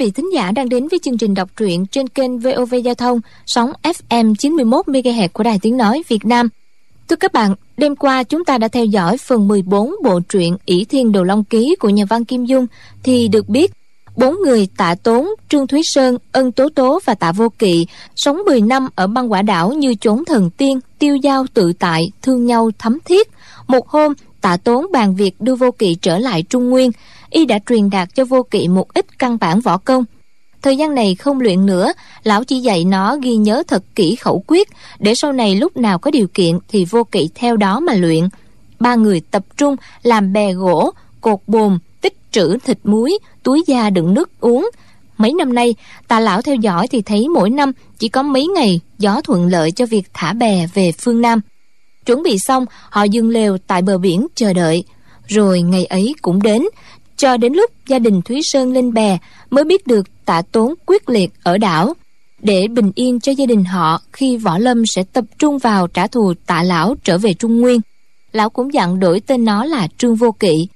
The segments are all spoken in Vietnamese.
Vị thính giả đang đến với chương trình đọc truyện trên kênh VOV Giao thông sóng FM 91 MHz của Đài Tiếng nói Việt Nam. Thưa các bạn, đêm qua chúng ta đã theo dõi phần 14 bộ truyện ỷ Thiên Đồ Long Ký của nhà văn Kim Dung thì được biết bốn người Tạ Tốn, Trương Thúy Sơn, Ân Tố Tố và Tạ Vô Kỵ sống 10 năm ở băng quả đảo như chốn thần tiên, tiêu giao tự tại, thương nhau thấm thiết. Một hôm, Tạ Tốn bàn việc đưa Vô Kỵ trở lại Trung Nguyên, y đã truyền đạt cho vô kỵ một ít căn bản võ công. Thời gian này không luyện nữa, lão chỉ dạy nó ghi nhớ thật kỹ khẩu quyết, để sau này lúc nào có điều kiện thì vô kỵ theo đó mà luyện. Ba người tập trung làm bè gỗ, cột bồn, tích trữ thịt muối, túi da đựng nước uống. Mấy năm nay, tà lão theo dõi thì thấy mỗi năm chỉ có mấy ngày gió thuận lợi cho việc thả bè về phương nam. Chuẩn bị xong, họ dừng lều tại bờ biển chờ đợi. Rồi ngày ấy cũng đến cho đến lúc gia đình Thúy Sơn lên bè mới biết được tạ tốn quyết liệt ở đảo. Để bình yên cho gia đình họ khi Võ Lâm sẽ tập trung vào trả thù tạ lão trở về Trung Nguyên. Lão cũng dặn đổi tên nó là Trương Vô Kỵ.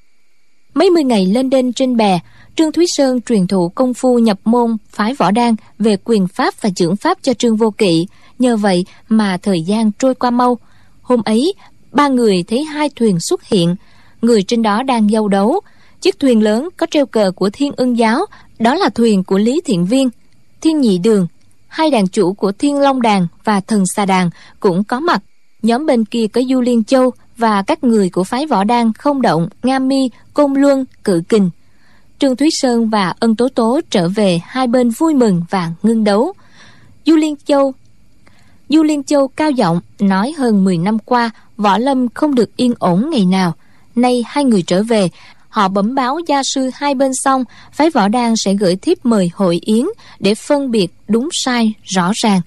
Mấy mươi ngày lên đên trên bè, Trương Thúy Sơn truyền thụ công phu nhập môn phái võ đan về quyền pháp và trưởng pháp cho Trương Vô Kỵ. Nhờ vậy mà thời gian trôi qua mau. Hôm ấy, ba người thấy hai thuyền xuất hiện. Người trên đó đang giao đấu, Chiếc thuyền lớn có treo cờ của Thiên Ưng Giáo, đó là thuyền của Lý Thiện Viên, Thiên Nhị Đường, hai đàn chủ của Thiên Long Đàn và Thần Xà Đàn cũng có mặt. Nhóm bên kia có Du Liên Châu và các người của phái võ đan không động, Nga Mi, Côn Luân, Cự Kình. Trương Thúy Sơn và Ân Tố Tố trở về hai bên vui mừng và ngưng đấu. Du Liên Châu Du Liên Châu cao giọng nói hơn 10 năm qua võ lâm không được yên ổn ngày nào. Nay hai người trở về họ bẩm báo gia sư hai bên xong, phái võ đan sẽ gửi thiếp mời hội yến để phân biệt đúng sai, rõ ràng.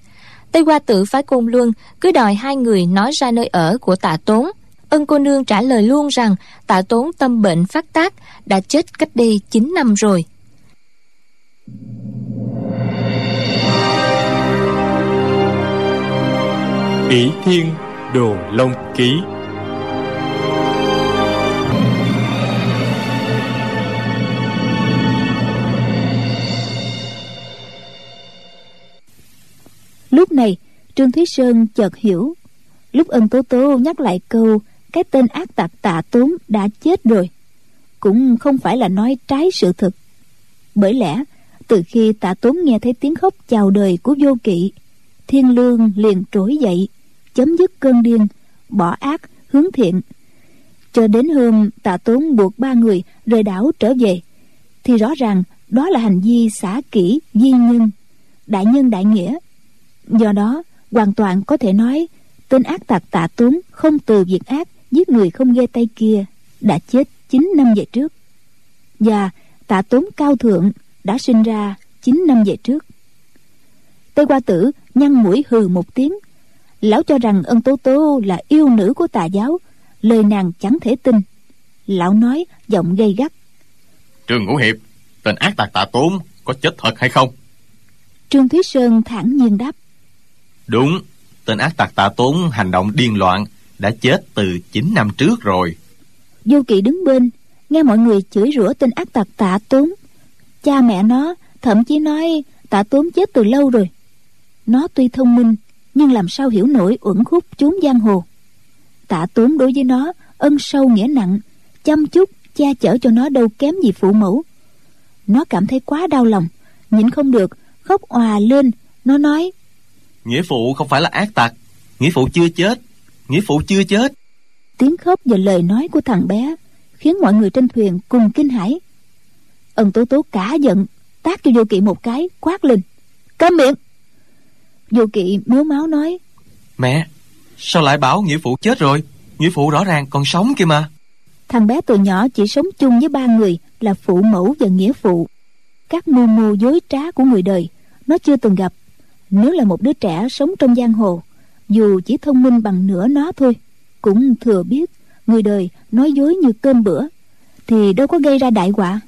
Tây qua tử phái côn luân cứ đòi hai người nói ra nơi ở của tạ tốn. Ân cô nương trả lời luôn rằng, tạ tốn tâm bệnh phát tác, đã chết cách đây 9 năm rồi. Ỷ thiên đồ long ký Lúc này, Trương Thúy Sơn chợt hiểu. Lúc ân tố tố nhắc lại câu, Cái tên ác tặc tạ tốn đã chết rồi, Cũng không phải là nói trái sự thật. Bởi lẽ, Từ khi tạ tốn nghe thấy tiếng khóc chào đời của vô kỵ, Thiên lương liền trỗi dậy, Chấm dứt cơn điên, Bỏ ác, hướng thiện. Cho đến hôm tạ tốn buộc ba người rời đảo trở về, Thì rõ ràng đó là hành vi xả kỹ di nhân, Đại nhân đại nghĩa do đó hoàn toàn có thể nói tên ác tặc tạ tuấn không từ việc ác giết người không ghê tay kia đã chết 9 năm về trước. Và tạ tuấn cao thượng đã sinh ra 9 năm về trước. Tây qua tử nhăn mũi hừ một tiếng lão cho rằng ân tố tố là yêu nữ của tà giáo lời nàng chẳng thể tin. Lão nói giọng gay gắt. Trương ngũ hiệp tên ác tặc tạ tốn có chết thật hay không? Trương thúy sơn thản nhiên đáp Đúng, tên ác tặc tạ tốn hành động điên loạn đã chết từ 9 năm trước rồi. Vô kỵ đứng bên, nghe mọi người chửi rủa tên ác tặc tạ tốn. Cha mẹ nó thậm chí nói tạ tốn chết từ lâu rồi. Nó tuy thông minh, nhưng làm sao hiểu nổi uẩn khúc chốn giang hồ. Tạ tốn đối với nó ân sâu nghĩa nặng, chăm chút cha chở cho nó đâu kém gì phụ mẫu. Nó cảm thấy quá đau lòng, nhịn không được, khóc òa lên. Nó nói Nghĩa phụ không phải là ác tặc. Nghĩa phụ chưa chết. Nghĩa phụ chưa chết. Tiếng khóc và lời nói của thằng bé Khiến mọi người trên thuyền cùng kinh hãi. Ân tố tố cả giận Tác cho vô kỵ một cái quát lên. Câm miệng! Vô kỵ miếu máu nói. Mẹ Sao lại bảo nghĩa phụ chết rồi? Nghĩa phụ rõ ràng còn sống kia mà. Thằng bé từ nhỏ chỉ sống chung với ba người Là phụ mẫu và nghĩa phụ. Các mưu mô dối trá của người đời Nó chưa từng gặp nếu là một đứa trẻ sống trong giang hồ, dù chỉ thông minh bằng nửa nó thôi, cũng thừa biết người đời nói dối như cơm bữa, thì đâu có gây ra đại họa.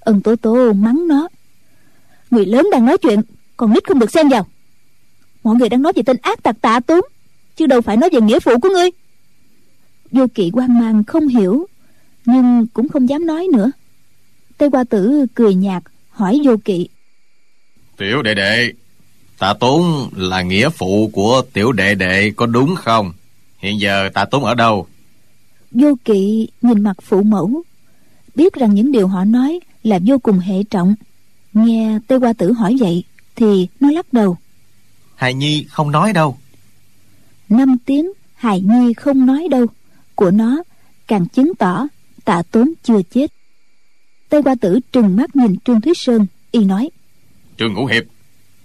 Ân tố tố mắng nó, người lớn đang nói chuyện còn nít không được xen vào. Mọi người đang nói về tên ác tặc tạ tốn, chứ đâu phải nói về nghĩa phụ của ngươi. Vô kỵ quan mang không hiểu, nhưng cũng không dám nói nữa. Tây qua tử cười nhạt, hỏi vô kỵ, tiểu đệ đệ tạ tốn là nghĩa phụ của tiểu đệ đệ có đúng không? Hiện giờ tạ tốn ở đâu? Vô kỵ nhìn mặt phụ mẫu biết rằng những điều họ nói là vô cùng hệ trọng. Nghe tây qua tử hỏi vậy thì nó lắc đầu. Hài nhi không nói đâu. Năm tiếng hài nhi không nói đâu. Của nó càng chứng tỏ tạ tốn chưa chết. Tây qua tử trừng mắt nhìn trương thúy sơn y nói trương ngũ hiệp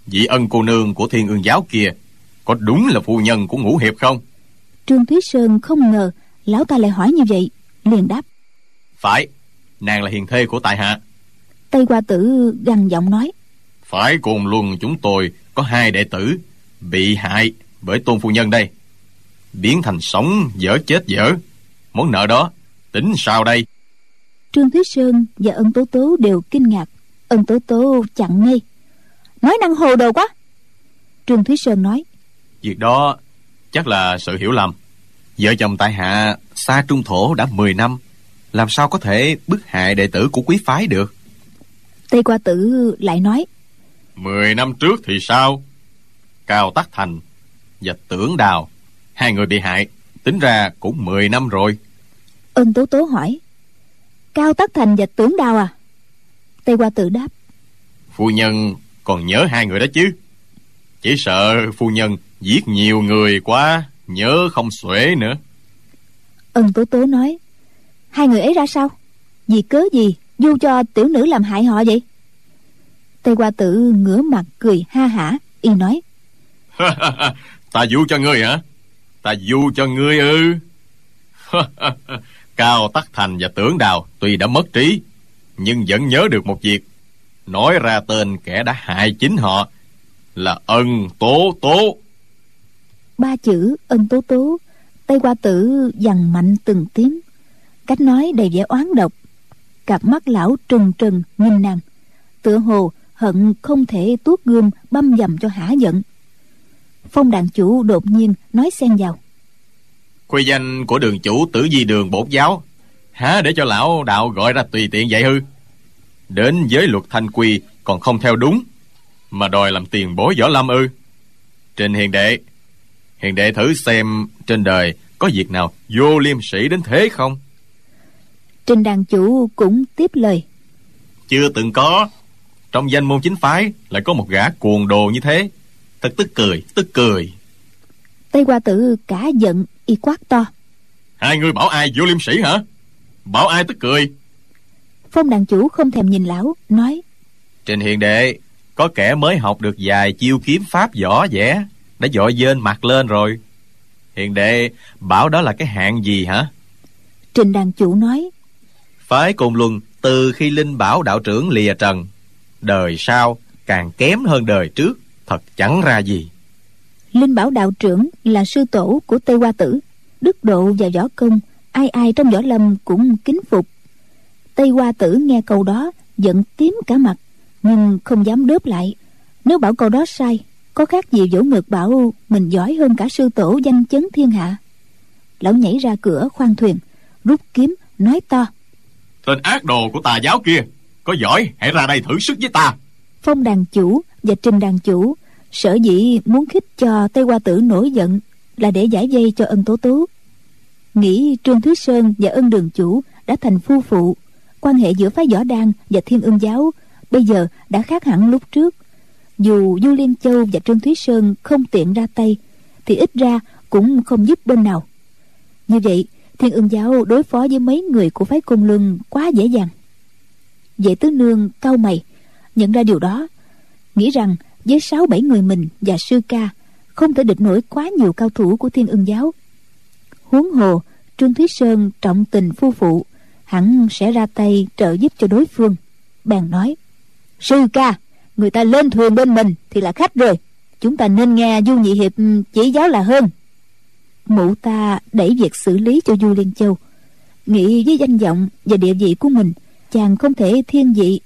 vị ân cô nương của thiên ương giáo kia có đúng là phu nhân của ngũ hiệp không? Trương thúy sơn không ngờ lão ta lại hỏi như vậy liền đáp. Phải nàng là hiền thê của tại hạ. Tây qua tử gằn giọng nói. Phải cùng luân chúng tôi có hai đệ tử bị hại bởi tôn phu nhân đây. Biến thành sống dở chết dở. Món nợ đó tính sao đây? Trương thúy sơn và ân tố tố đều kinh ngạc. Ân tố tố chặn ngay nói năng hồ đồ quá. Trương thúy sơn nói. Việc đó chắc là sự hiểu lầm. Vợ chồng tại hạ xa trung thổ đã 10 năm. Làm sao có thể bức hại đệ tử của quý phái được? Tây qua tử lại nói. Mười năm trước thì sao? Cao tắc thành và tưởng đào hai người bị hại tính ra cũng 10 năm rồi. Ân tố tố hỏi. Cao tắc thành và tưởng đào à? Tây qua tử đáp. Phu nhân còn nhớ hai người đó chứ? Chỉ sợ phu nhân giết nhiều người quá nhớ không xuể nữa. Ân tố tố nói hai người ấy ra sao? Vì cớ gì du cho tiểu nữ làm hại họ vậy? Tây qua tử ngửa mặt cười ha hả y nói ta du cho ngươi hả? Ta du cho ngươi ư? Cao tắc thành và tưởng đào tuy đã mất trí nhưng vẫn nhớ được một việc nói ra tên kẻ đã hại chính họ là ân tố tố. Ba chữ ân tố tố tây qua tử dằn mạnh từng tiếng. Cách nói đầy vẻ oán độc. Cặp mắt lão trừng trừng nhìn nàng. Tựa hồ hận không thể tuốt gươm băm dầm cho hả giận. Phong đàn chủ đột nhiên nói xen vào. Khuê danh của đường chủ tử di đường bổn giáo há để cho lão đạo gọi ra tùy tiện vậy hư đến giới luật thanh quy còn không theo đúng mà đòi làm tiền bối võ lâm ư? Trên hiền đệ hiền đệ thử xem trên đời có việc nào vô liêm sĩ đến thế không? Trình đàn chủ cũng tiếp lời. Chưa từng có. Trong danh môn chính phái lại có một gã cuồng đồ như thế. Thật tức cười tức cười. Tây qua tử cả giận y quát to. Hai người bảo ai vô liêm sĩ hả? Bảo ai tức cười phong đàn chủ không thèm nhìn lão nói trên hiền đệ có kẻ mới học được vài chiêu kiếm pháp võ vẽ đã dội dên mặt lên rồi. Hiền đệ bảo đó là cái hạng gì hả? Trình đàn chủ nói phái côn luân từ khi linh bảo đạo trưởng lìa trần đời sau càng kém hơn đời trước thật chẳng ra gì. Linh bảo đạo trưởng là sư tổ của tây hoa tử đức độ và võ công ai ai trong võ lâm cũng kính phục tây hoa tử nghe câu đó giận tím cả mặt nhưng không dám đớp lại. Nếu bảo câu đó sai có khác gì vỗ ngực bảo mình giỏi hơn cả sư tổ danh chấn thiên hạ? Lão nhảy ra cửa khoang thuyền rút kiếm nói to. Tên ác đồ của tà giáo kia có giỏi hãy ra đây thử sức với ta. Phong đàn chủ và trình đàn chủ sở dĩ muốn khích cho tây hoa tử nổi giận là để giải dây cho ân tố tố nghĩ trương thúy sơn và ân đường chủ đã thành phu phụ quan hệ giữa phái võ đan và thiên ương giáo, bây giờ đã khác hẳn lúc trước. Dù du liên châu và trương thúy sơn không tiện ra tay, thì ít ra cũng không giúp bên nào. Như vậy, thiên ương giáo đối phó với mấy người của phái cung luân quá dễ dàng. Vệ tứ nương cau mày, nhận ra điều đó, nghĩ rằng với sáu bảy người mình và sư ca, không thể địch nổi quá nhiều cao thủ của thiên ương giáo. Huống hồ, trương thúy sơn trọng tình phu phụ hẳn sẽ ra tay trợ giúp cho đối phương. Bèn nói, sư ca, người ta lên thuyền bên mình thì là khách rồi. Chúng ta nên nghe du nhị hiệp ừ, chỉ giáo là hơn. Mụ ta đẩy việc xử lý cho du liên châu. Nghĩ với danh vọng và địa vị của mình, chàng không thể thiên vị.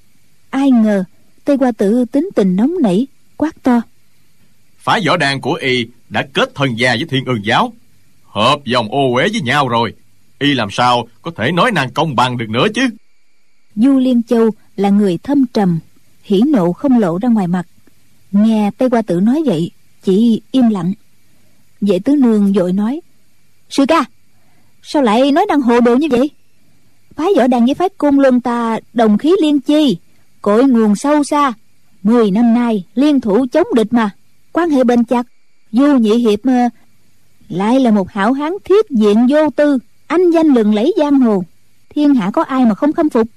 Ai ngờ, tây qua tử tính tình nóng nảy, quát to phá võ đàn của y đã kết thân gia với thiên ương giáo, hợp dòng ô uế với nhau rồi y làm sao có thể nói nàng công bằng được nữa chứ? Du liên châu là người thâm trầm, hỉ nộ không lộ ra ngoài mặt. Nghe tây qua tử nói vậy, chỉ im lặng. Vệ tứ nương vội nói, sư ca, sao lại nói năng hồ đồ như vậy? Phái võ đàn với phái cung luân ta đồng khí liên chi, cội nguồn sâu xa. Mười năm nay liên thủ chống địch mà, quan hệ bền chặt. Du nhị hiệp ờ, lại là một hảo hán thiết diện vô tư anh danh lừng lẫy giang hồ. Thiên hạ có ai mà không khâm phục?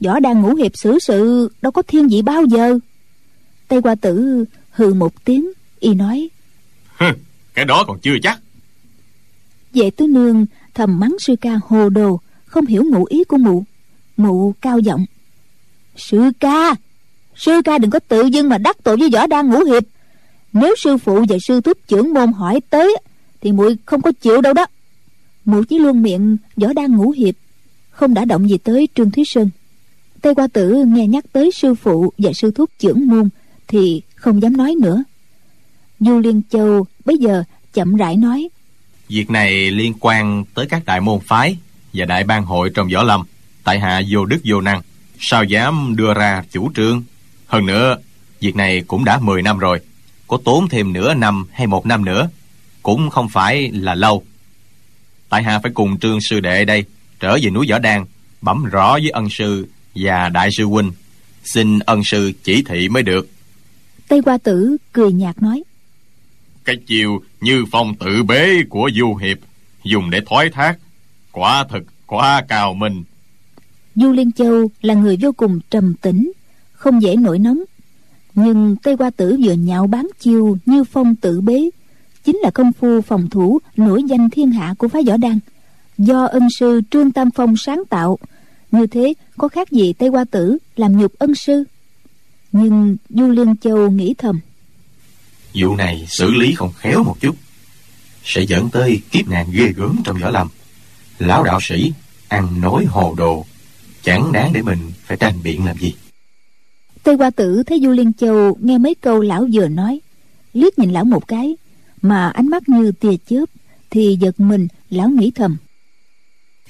Võ đàn ngũ hiệp xử sự đâu có thiên vị bao giờ. Tây qua tử hừ một tiếng y nói cái đó còn chưa chắc. Vệ tứ nương thầm mắng sư ca hồ đồ không hiểu ngụ ý của mụ. Mụ cao giọng sư ca sư ca đừng có tự dưng mà đắc tội với võ đan ngũ hiệp. Nếu sư phụ và sư thúc trưởng môn hỏi tới thì muội không có chịu đâu đó mụ chỉ luôn miệng võ đang ngủ hiệp. Không đã động gì tới trương thúy sơn. Tây qua tử nghe nhắc tới sư phụ và sư thúc trưởng môn, thì không dám nói nữa. Du liên châu bây giờ chậm rãi nói. Việc này liên quan tới các đại môn phái và đại ban hội trong võ lâm, tại hạ vô đức vô năng, sao dám đưa ra chủ trương? Hơn nữa, việc này cũng đã 10 năm rồi, có tốn thêm nửa năm hay một năm nữa, cũng không phải là lâu tại hạ phải cùng trương sư đệ đây trở về núi võ đan bẩm rõ với ân sư và đại sư huynh. Xin ân sư chỉ thị mới được. Tây qua tử cười nhạt nói. Cái chiều như phong tự bế của du hiệp dùng để thoái thác quả thực quá cao minh. Du liên châu là người vô cùng trầm tĩnh không dễ nổi nóng. Nhưng tây qua tử vừa nhạo bán chiêu như phong tự bế chính là công phu phòng thủ nổi danh thiên hạ của phái võ đăng do ân sư trương tam phong sáng tạo như thế có khác gì tây qua tử làm nhục ân sư? Nhưng du liên châu nghĩ thầm. Vụ này xử lý không khéo một chút. Sẽ dẫn tới kiếp nạn ghê gớm trong võ lâm. Lão đạo sĩ ăn nói hồ đồ chẳng đáng để mình phải tranh biện làm gì. Tây qua tử thấy du liên châu nghe mấy câu lão vừa nói liếc nhìn lão một cái mà ánh mắt như tia chớp thì giật mình lão nghĩ thầm.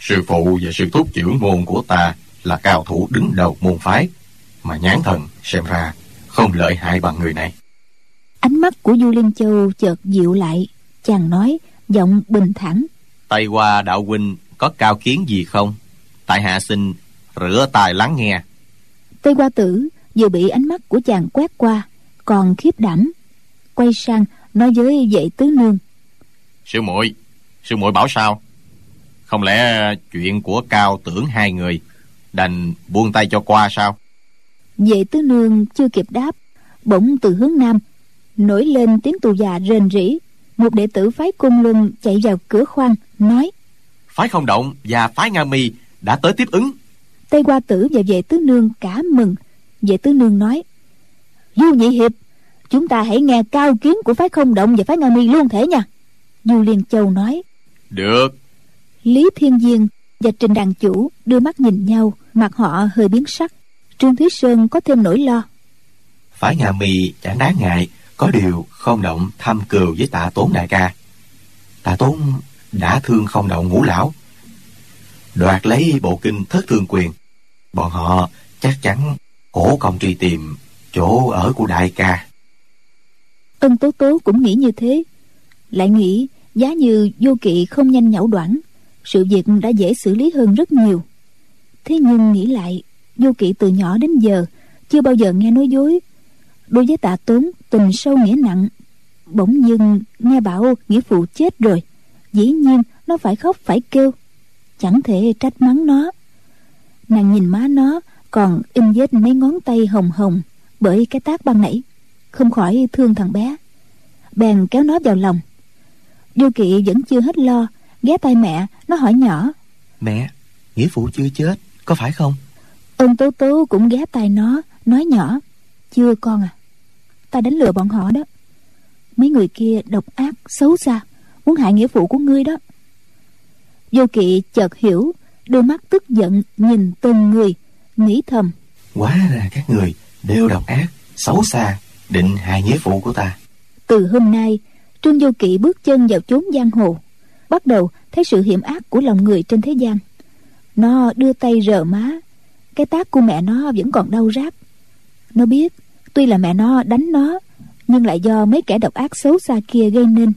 Sư phụ và sư thúc trưởng môn của ta là cao thủ đứng đầu môn phái mà nhãn thần xem ra không lợi hại bằng người này. Ánh mắt của du liên châu chợt dịu lại chàng nói giọng bình thản. Tay qua đạo huynh có cao kiến gì không? Tại hạ xin rửa tài lắng nghe. Tây qua tử vừa bị ánh mắt của chàng quét qua còn khiếp đảm quay sang nói với vệ tứ nương. Sư muội sư muội bảo sao? Không lẽ chuyện của cao tưởng hai người đành buông tay cho qua sao? Vệ tứ nương chưa kịp đáp bỗng từ hướng nam nổi lên tiếng tù già rền rỉ một đệ tử phái cung luân chạy vào cửa khoang nói phái không động và phái nga mi đã tới tiếp ứng. Tây qua tử và vệ tứ nương cả mừng. Vệ tứ nương nói du nhị hiệp chúng ta hãy nghe cao kiến của phái không động và phái nga mi luôn thể nha. Du liên châu nói được. Lý thiên diên và trình đàn chủ đưa mắt nhìn nhau mặt họ hơi biến sắc. Trương thúy sơn có thêm nỗi lo. Phái nga mi chẳng đáng ngại có điều không động thăm cừu với tạ tốn đại ca. Tạ tốn đã thương không động ngũ lão. Đoạt lấy bộ kinh thất thương quyền bọn họ chắc chắn khổ công truy tìm chỗ ở của đại ca tân tố tố cũng nghĩ như thế. Lại nghĩ, giá như vô kỵ không nhanh nhảu đoản, sự việc đã dễ xử lý hơn rất nhiều. Thế nhưng nghĩ lại, vô kỵ từ nhỏ đến giờ chưa bao giờ nghe nói dối. Đối với tạ tốn, tình sâu nghĩa nặng, bỗng dưng nghe bảo nghĩa phụ chết rồi, dĩ nhiên nó phải khóc phải kêu. Chẳng thể trách mắng nó. Nàng nhìn má nó, còn in vết mấy ngón tay hồng hồng bởi cái tác ban nãy không khỏi thương thằng bé. Bèn kéo nó vào lòng. Vô kỵ vẫn chưa hết lo ghé tay mẹ nó hỏi nhỏ. Mẹ nghĩa phụ chưa chết có phải không? Ôn tố tố cũng ghé tay nó nói nhỏ. Chưa con à ta đánh lừa bọn họ đó. Mấy người kia độc ác xấu xa muốn hại nghĩa phụ của ngươi đó. Vô kỵ chợt hiểu đôi mắt tức giận nhìn từng người nghĩ thầm. Hóa ra các người đều độc ác xấu xa định hại nghĩa phụ của ta. Từ hôm nay, trương Du kỵ bước chân vào chốn giang hồ, bắt đầu thấy sự hiểm ác của lòng người trên thế gian. Nó đưa tay rờ má, cái tác của mẹ nó vẫn còn đau rát. Nó biết, tuy là mẹ nó đánh nó, nhưng lại do mấy kẻ độc ác xấu xa kia gây nên.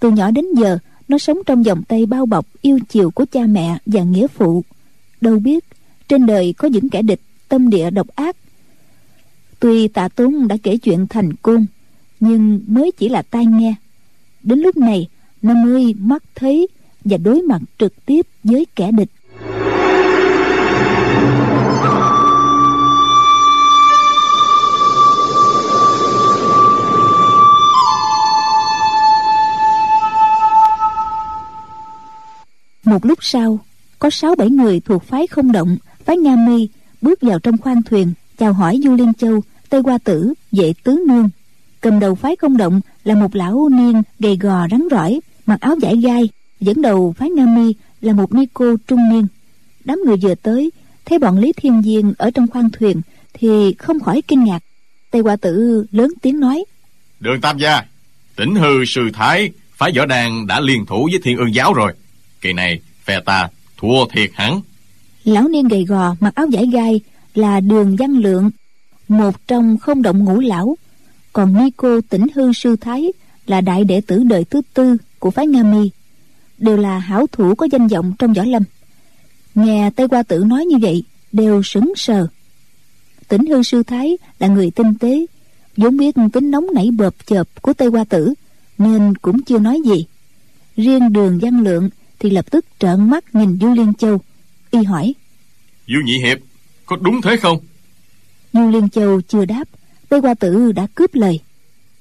Từ nhỏ đến giờ, nó sống trong vòng tay bao bọc yêu chiều của cha mẹ và nghĩa phụ. Đâu biết, trên đời có những kẻ địch, tâm địa độc ác tuy tạ tốn đã kể chuyện thành cung nhưng mới chỉ là tai nghe. Đến lúc này, nó mới mắt thấy và đối mặt trực tiếp với kẻ địch. Một lúc sau, có sáu bảy người thuộc phái không động, phái nga mi bước vào trong khoang thuyền, chào hỏi du liên châu tây hoa tử vệ tứ nương. Cầm đầu phái không động là một lão niên gầy gò rắn rỏi mặc áo vải gai dẫn đầu phái nga mi là một ni cô trung niên. Đám người vừa tới thấy bọn lý thiên diên ở trong khoang thuyền thì không khỏi kinh ngạc. Tây hoa tử lớn tiếng nói đường tam gia tỉnh hư sư thái phái võ đàn đã liên thủ với thiên ương giáo rồi. Kỳ này phe ta thua thiệt hẳn. Lão niên gầy gò mặc áo vải gai là đường văn lượng một trong không động ngũ lão. Còn ni cô tỉnh hư sư thái là đại đệ tử đời thứ tư của phái nga mi. Đều là hảo thủ có danh vọng trong võ lâm. Nghe tây qua tử nói như vậy, đều sững sờ. Tỉnh hư sư thái là người tinh tế, vốn biết tính nóng nảy bợp chợp của tây qua tử, nên cũng chưa nói gì. Riêng đường văn lượng thì lập tức trợn mắt nhìn du liên châu, y hỏi, du nhị hiệp, có đúng thế không? Du liên châu chưa đáp tây qua tử đã cướp lời.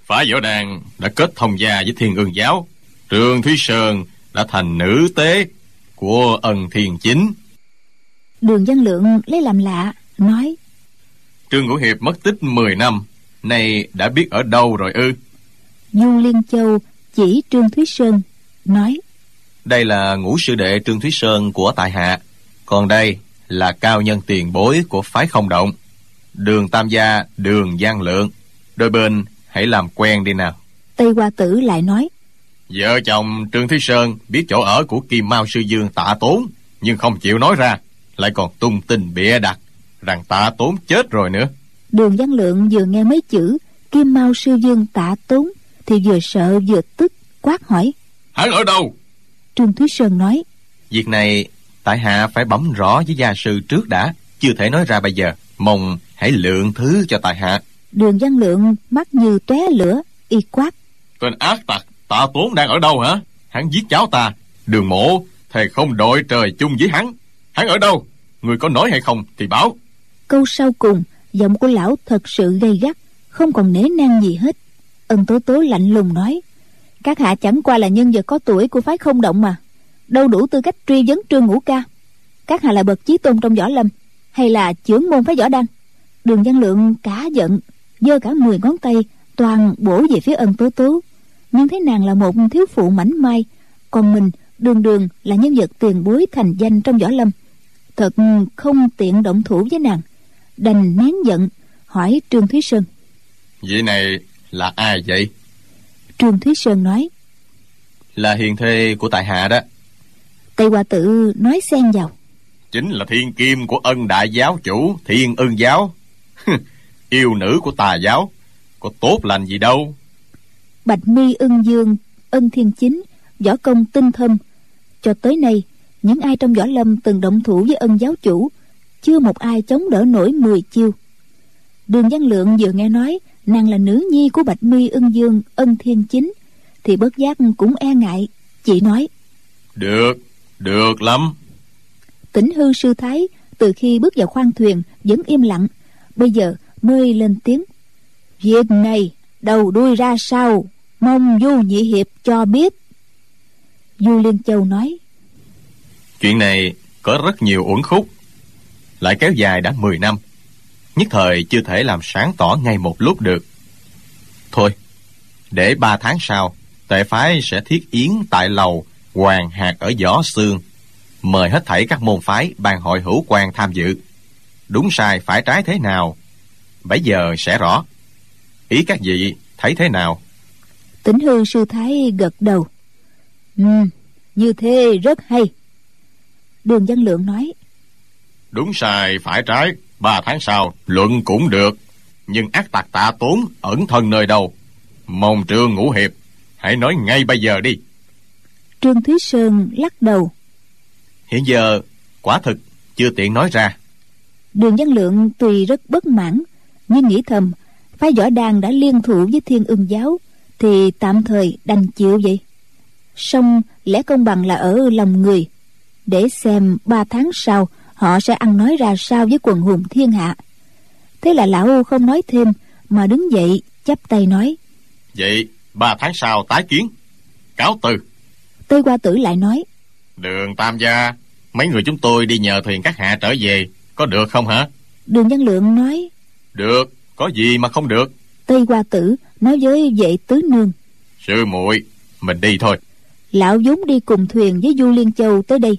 Phá võ đàn đã kết thông gia với thiên ương giáo trường thúy sơn đã thành nữ tế của ân thiền chính. Đường văn lượng lấy làm lạ nói trương ngũ hiệp mất tích 10 năm nay đã biết ở đâu rồi ư? Du liên châu chỉ trương thúy sơn nói đây là ngũ sư đệ trương thúy sơn của tại hạ còn đây là cao nhân tiền bối của phái không động đường tam gia đường giang lượng. Đôi bên hãy làm quen đi nào. Tây hoa tử lại nói vợ chồng trương thúy sơn biết chỗ ở của kim mao sư dương tạ tốn nhưng không chịu nói ra lại còn tung tin bịa đặt rằng tạ tốn chết rồi nữa. Đường văn lượng vừa nghe mấy chữ kim mao sư dương tạ tốn thì vừa sợ vừa tức quát hỏi. Hắn ở đâu? Trương thúy sơn nói việc này tại hạ phải bấm rõ với gia sư trước đã chưa thể nói ra bây giờ. Mong hãy lượng thứ cho tại hạ. Đường văn lượng mắt như tóe lửa y quát. Tên ác tặc tạ tốn đang ở đâu hả? Hắn giết cháu ta. Đường mộ thầy không đội trời chung với hắn. Hắn ở đâu? Người có nói hay không thì báo. Câu sau cùng giọng của lão thật sự gay gắt không còn nể nang gì hết. Ân tố tố lạnh lùng nói các hạ chẳng qua là nhân vật có tuổi của phái không động mà. Đâu đủ tư cách truy vấn trương ngũ ca. Các hạ là bậc chí tôn trong võ lâm hay là chưởng môn phái võ đăng đường văn lượng cả giận giơ cả mười ngón tay toàn bổ về phía ân tố tố. Nhưng thấy nàng là một thiếu phụ mảnh mai còn mình đường đường là nhân vật tiền bối thành danh trong võ lâm. Thật không tiện động thủ với nàng. Đành nén giận hỏi trương thúy sơn. Vị này là ai vậy? Trương thúy sơn nói. Là hiền thê của tại hạ đó. Tây hoa tự nói xen vào. Chính là thiên kim của ân đại giáo chủ thiên ân giáo yêu nữ của tà giáo có tốt lành gì đâu. Bạch mi ưng dương ân thiên chính võ công tinh thâm cho tới nay những ai trong võ lâm từng động thủ với ân giáo chủ chưa một ai chống đỡ nổi mười chiêu. Đường văn lượng vừa nghe nói nàng là nữ nhi của bạch mi ưng dương ân thiên chính thì bất giác cũng e ngại chị nói. Được được lắm. Tỉnh hư sư thái từ khi bước vào khoang thuyền vẫn im lặng bây giờ mới lên tiếng. Việc này đầu đuôi ra sao? Mong du nhị hiệp cho biết. Du liên châu nói. Chuyện này có rất nhiều uẩn khúc, lại kéo dài đã 10 năm. Nhất thời chưa thể làm sáng tỏ ngay một lúc được. Thôi, để ba tháng sau, tệ phái sẽ thiết yến tại lầu hoàng hạt ở gió xương mời hết thảy các môn phái ban hội hữu quan tham dự đúng sai phải trái thế nào? Bây giờ sẽ rõ. Ý các vị thấy thế nào? Tính hư sư thái gật đầu. Ừ như thế rất hay. Đường văn lượng nói. Đúng sai phải trái ba tháng sau luận cũng được. Nhưng ác tặc tạ tốn ẩn thân nơi đâu? Mong trương ngũ hiệp hãy nói ngay bây giờ đi. Trương thúy sơn lắc đầu. Hiện giờ quả thực chưa tiện nói ra đường văn lượng tuy rất bất mãn nhưng nghĩ thầm phái võ đàn đã liên thủ với thiên ưng giáo thì tạm thời đành chịu vậy. Song lẽ công bằng là ở lòng người để xem ba tháng sau họ sẽ ăn nói ra sao với quần hùng thiên hạ. Thế là lão không nói thêm mà đứng dậy chắp tay nói vậy ba tháng sau tái kiến cáo từ. Tây qua tử lại nói đường tam gia mấy người chúng tôi đi nhờ thuyền các hạ trở về có được không hả? Đường văn lượng nói được có gì mà không được? Tây qua tử nói với vệ tứ nương sư muội mình đi thôi. Lão vốn đi cùng thuyền với du liên châu tới đây.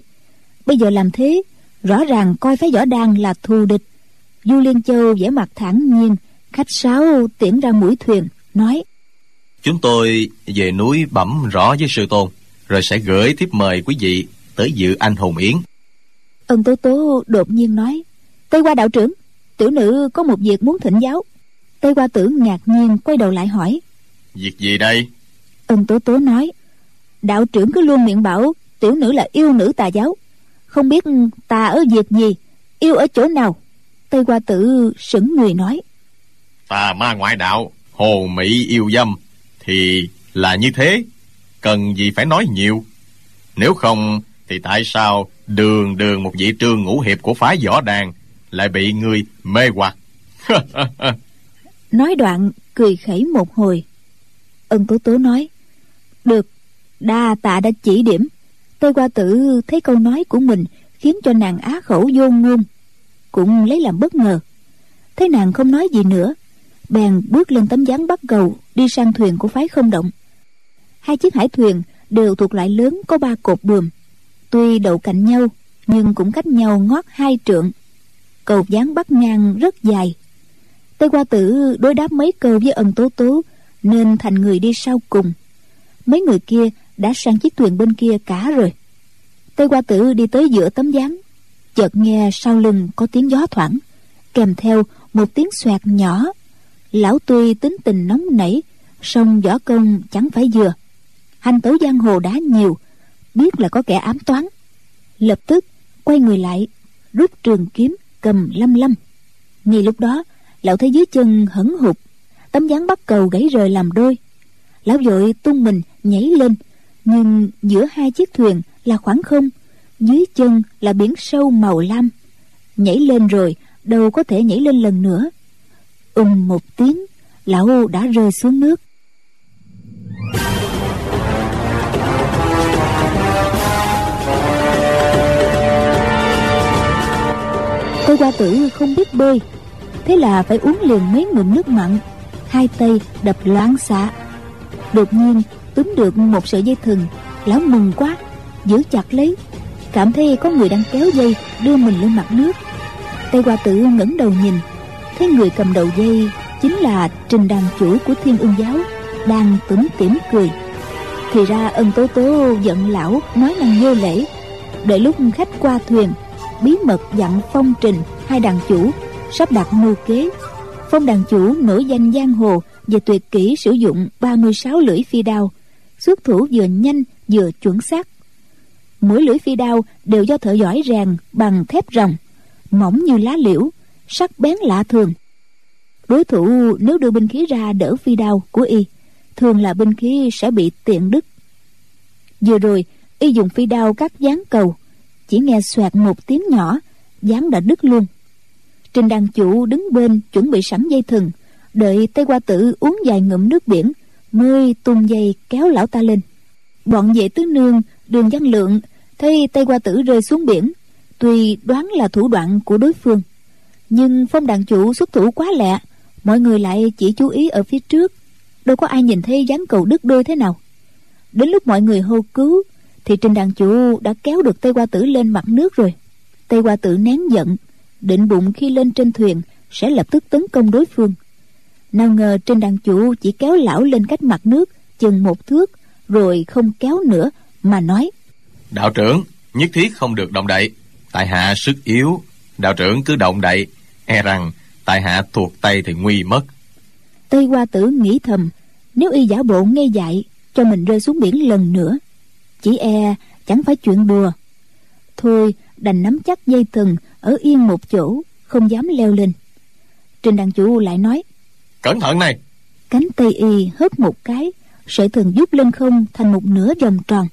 Bây giờ làm thế rõ ràng coi phái võ đan là thù địch. Du liên châu vẻ mặt thản nhiên khách sáo tiễn ra mũi thuyền nói chúng tôi về núi bẩm rõ với sư tôn rồi sẽ gửi thiếp mời quý vị tới dự anh hùng yến. Ân tố tố đột nhiên nói tây qua đạo trưởng tiểu nữ có một việc muốn thỉnh giáo. Tây qua tử ngạc nhiên quay đầu lại hỏi. Việc gì đây? Ân tố tố nói đạo trưởng cứ luôn miệng bảo tiểu nữ là yêu nữ tà giáo. Không biết tà ở việc gì yêu ở chỗ nào? Tây qua tử sững người nói tà ma ngoại đạo hồ mỹ yêu dâm thì là như thế cần gì phải nói nhiều. Nếu không thì tại sao đường đường một vị trương ngũ hiệp của phái võ đàn lại bị người mê hoặc. Nói đoạn cười khẩy một hồi. Ân tố tố nói, được, đa tạ đã chỉ điểm. Tây qua tử thấy câu nói của mình khiến cho nàng á khẩu vô ngôn, cũng lấy làm bất ngờ. Thấy nàng không nói gì nữa, bèn bước lên tấm gián bắt cầu đi sang thuyền của phái không động. Hai chiếc hải thuyền đều thuộc loại lớn có ba cột buồm. Tuy đậu cạnh nhau, nhưng cũng cách nhau ngót hai trượng cầu dáng bắt ngang rất dài. Tây qua tử đối đáp mấy câu với ân tố tố, nên thành người đi sau cùng. Mấy người kia đã sang chiếc thuyền bên kia cả rồi. Tây qua tử đi tới giữa tấm gián, chợt nghe sau lưng có tiếng gió thoảng, kèm theo một tiếng xoẹt nhỏ. Lão tuy tính tình nóng nảy, song võ công chẳng phải vừa. Hành tấu giang hồ đã nhiều, biết là có kẻ ám toán. Lập tức quay người lại, rút trường kiếm cầm lâm lâm. Ngay lúc đó, lão thấy dưới chân hẩn hụt, tấm dáng bắt cầu gãy rời làm đôi. Lão vội tung mình nhảy lên, nhưng giữa hai chiếc thuyền là khoảng không, dưới chân là biển sâu màu lam. Nhảy lên rồi, đâu có thể nhảy lên lần nữa. Ùm một tiếng, lão đã rơi xuống nước. Tôi qua tử không biết bơi Thế là phải uống liền mấy ngụm nước mặn, Hai tay đập loáng xạ Đột nhiên, túm được một sợi dây thừng, Lão mừng quá, Giữ chặt lấy. Cảm thấy có người đang kéo dây, Đưa mình lên mặt nước. Tây qua tử ngẩng đầu nhìn, Thấy người cầm đầu dây Chính là trình đàn chủ của thiên ương giáo, Đang tủm tỉm cười. Thì ra ân tố tố giận lão Nói năng vô lễ. Đợi lúc khách qua thuyền bí mật dặn phong trình, hai đàn chủ, sắp đặt mưu kế. Phong đàn chủ nổi danh giang hồ về tuyệt kỹ sử dụng 36 lưỡi phi đao. Xuất thủ vừa nhanh, vừa chuẩn xác. Mỗi lưỡi phi đao đều do thợ giỏi rèn bằng thép rồng, mỏng như lá liễu, sắc bén lạ thường. Đối thủ nếu đưa binh khí ra đỡ phi đao của y, thường là binh khí sẽ bị tiện đứt. Vừa rồi, y dùng phi đao cắt dán cầu chỉ nghe xoẹt một tiếng nhỏ, dáng đã đứt luôn. Trình đàn chủ đứng bên chuẩn bị sẵn dây thừng, đợi tây qua tử uống vài ngụm nước biển, mới tung dây kéo lão ta lên. Bọn vệ tứ nương, đường văn lượng, thấy tây qua tử rơi xuống biển, tuy đoán là thủ đoạn của đối phương, nhưng phong đàn chủ xuất thủ quá lẹ, mọi người lại chỉ chú ý ở phía trước, đâu có ai nhìn thấy dáng cầu đứt đôi thế nào. Đến lúc mọi người hô cứu thì trình đàn chủ đã kéo được tây qua tử lên mặt nước rồi. Tây qua tử nén giận định bụng khi lên trên thuyền sẽ lập tức tấn công đối phương. Nào ngờ trên đàn chủ chỉ kéo lão lên cách mặt nước chừng một thước rồi không kéo nữa mà nói đạo trưởng nhất thiết không được động đậy. Tại hạ sức yếu. Đạo trưởng cứ động đậy. E rằng tại hạ thuộc tay thì nguy mất. Tây hoa tử nghĩ thầm nếu y giả bộ ngây dại cho mình rơi xuống biển lần nữa chỉ e chẳng phải chuyện đùa. Thôi đành nắm chắc dây thừng ở yên một chỗ không dám leo lên. Trình đàn chủ lại nói cẩn thận này. Cánh tay y hất một cái sợi thừng giúp lên không thành một nửa vòng tròn.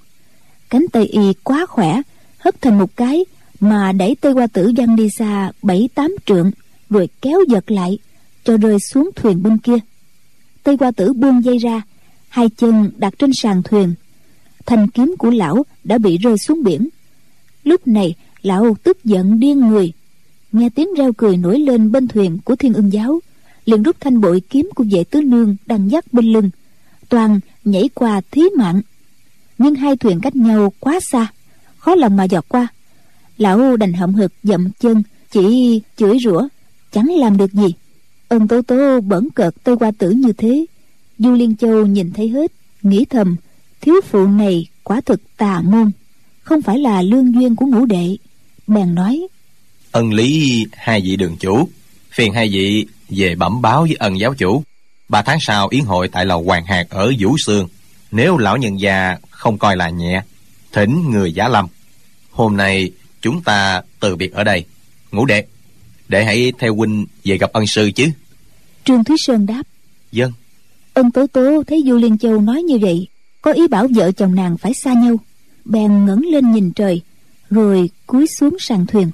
Cánh tay y quá khỏe hất thành một cái mà đẩy tây qua tử văng đi xa bảy tám trượng rồi kéo giật lại cho rơi xuống thuyền bên kia. Tây qua tử buông dây ra hai chân đặt trên sàn thuyền thanh kiếm của lão đã bị rơi xuống biển. Lúc này, lão tức giận điên người. Nghe tiếng reo cười nổi lên bên thuyền của thiên ưng giáo, liền rút thanh bội kiếm của vệ tứ nương đang dắt bên lưng, toàn nhảy qua thí mạng. Nhưng hai thuyền cách nhau quá xa, khó lòng mà dọt qua. Lão đành hậm hực dậm chân, chỉ chửi rủa, chẳng làm được gì. Ân tố tố bẩn cợt tôi qua tử như thế, du liên châu nhìn thấy hết, nghĩ thầm thiếu phụ này quả thực tà môn không phải là lương duyên của ngũ đệ. Bèn nói ân lý hai vị đường chủ phiền hai vị về bẩm báo với ân giáo chủ. Ba tháng sau yến hội tại lầu hoàng hạt ở vũ sương. Nếu lão nhân gia không coi là nhẹ thỉnh người giả lâm. Hôm nay chúng ta từ biệt ở đây. Ngũ đệ để hãy theo huynh về gặp ân sư chứ. Trương thúy sơn đáp dân ân tố tố thấy du liên châu nói như vậy có ý bảo vợ chồng nàng phải xa nhau. Bèn ngẩng lên nhìn trời rồi cúi xuống sàn thuyền.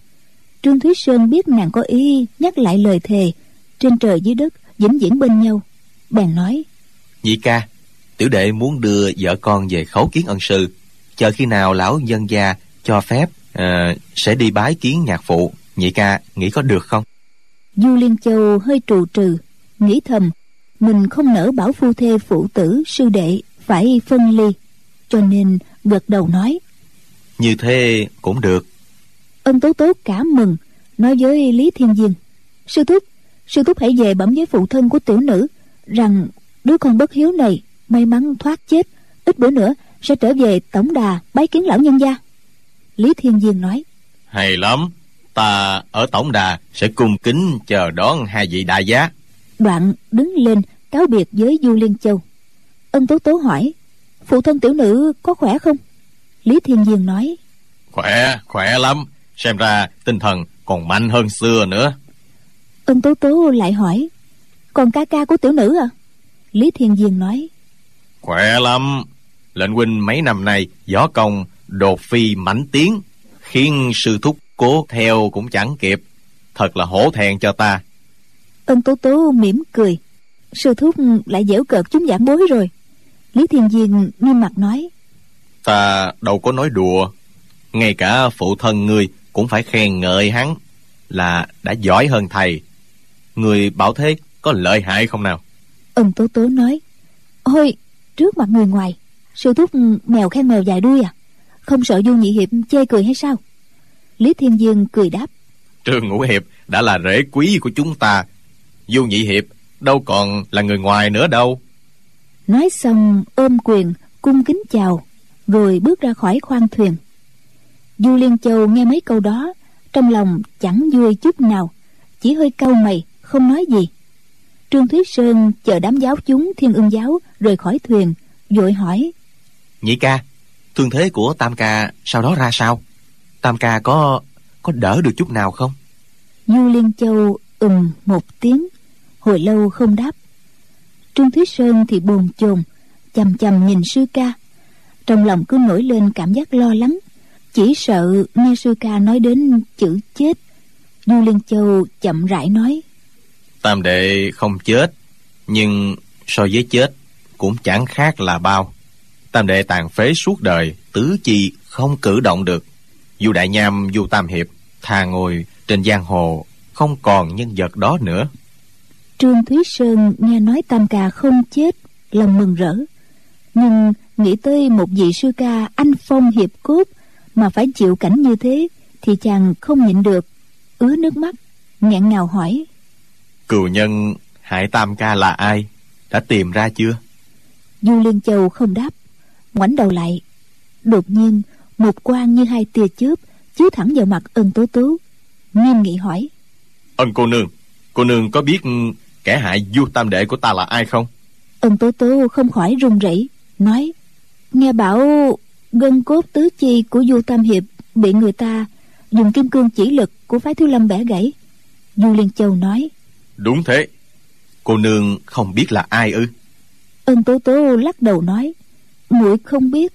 Trương thúy sơn biết nàng có ý nhắc lại lời thề trên trời dưới đất vĩnh viễn bên nhau. Bèn nói nhị ca tiểu đệ muốn đưa vợ con về khấu kiến ân sư. Chờ khi nào lão dân gia cho phép à, sẽ đi bái kiến nhạc phụ. Nhị ca nghĩ có được không? Du liên châu hơi trù trừ nghĩ thầm mình không nỡ bảo phu thê phụ tử sư đệ phải phân ly cho nên gật đầu nói. Như thế cũng được. Ân tố tố cả mừng nói với lý thiên diên sư thúc sư thúc hãy về bẩm với phụ thân của tiểu nữ rằng đứa con bất hiếu này may mắn thoát chết ít bữa nữa sẽ trở về tổng đà bái kiến lão nhân gia. Lý thiên diên nói hay lắm ta ở tổng đà sẽ cung kính chờ đón hai vị đại giá. Đoạn đứng lên cáo biệt với du liên châu ân tố tố hỏi phụ thân tiểu nữ có khỏe không? Lý thiên diên nói khỏe khỏe lắm. Xem ra tinh thần còn mạnh hơn xưa nữa. Ân tố tố lại hỏi còn ca ca của tiểu nữ à? Lý thiên diên nói khỏe lắm. Lệnh huynh mấy năm nay võ công đột phi mãnh tiến khiến sư thúc cố theo cũng chẳng kịp. Thật là hổ thẹn cho ta. Ân tố tố mỉm cười sư thúc lại dễu cợt chúng giảng bối rồi lý thiên diên nghiêm mặt nói ta đâu có nói đùa. Ngay cả phụ thân ngươi cũng phải khen ngợi hắn là đã giỏi hơn thầy. Người bảo thế có lợi hại không nào? Ân tố tố nói ôi trước mặt người ngoài sư thúc mèo khen mèo dài đuôi à? Không sợ du nhị hiệp chê cười hay sao? Lý thiên dương cười đáp trương ngũ hiệp đã là rễ quý của chúng ta. Du nhị hiệp đâu còn là người ngoài nữa đâu nói xong ôm quyền cung kính chào rồi bước ra khỏi khoang thuyền. Du liên châu nghe mấy câu đó trong lòng chẳng vui chút nào chỉ hơi cau mày không nói gì. Trương thúy sơn chờ đám giáo chúng thiên ưng giáo rời khỏi thuyền vội hỏi. Nhị ca thương thế của tam ca sau đó ra sao? Tam ca có có đỡ được chút nào không? Du liên châu ừm một tiếng hồi lâu không đáp trương thúy sơn thì bồn chồn Chầm chầm nhìn sư ca. Trong lòng cứ nổi lên cảm giác lo lắng, chỉ sợ nghe sư ca nói đến chữ chết. Du liên châu chậm rãi nói, tam đệ không chết, nhưng so với chết cũng chẳng khác là bao. Tam đệ tàn phế suốt đời, tứ chi không cử động được. Dù đại nham dù tam hiệp thà ngồi trên giang hồ, không còn nhân vật đó nữa trương thúy sơn nghe nói tam ca không chết lòng mừng rỡ. Nhưng nghĩ tới một vị sư ca anh phong hiệp cốt mà phải chịu cảnh như thế thì chàng không nhịn được ứa nước mắt nghẹn ngào hỏi. Cừu nhân hại tam ca là ai? Đã tìm ra chưa? Du liên châu không đáp ngoảnh đầu lại. Đột nhiên một quan như hai tia chớp chiếu thẳng vào mặt ân tố tố nghiêm nghị hỏi. Ân cô nương Cô nương có biết kẻ hại du tam đệ của ta là ai không? Ân tố tố không khỏi run rẩy nói nghe bảo gân cốt tứ chi của du tam hiệp bị người ta dùng kim cương chỉ lực của phái thiếu lâm bẻ gãy. Du liên châu nói đúng thế. Cô nương không biết là ai ư? Ân tố tố lắc đầu nói muội không biết.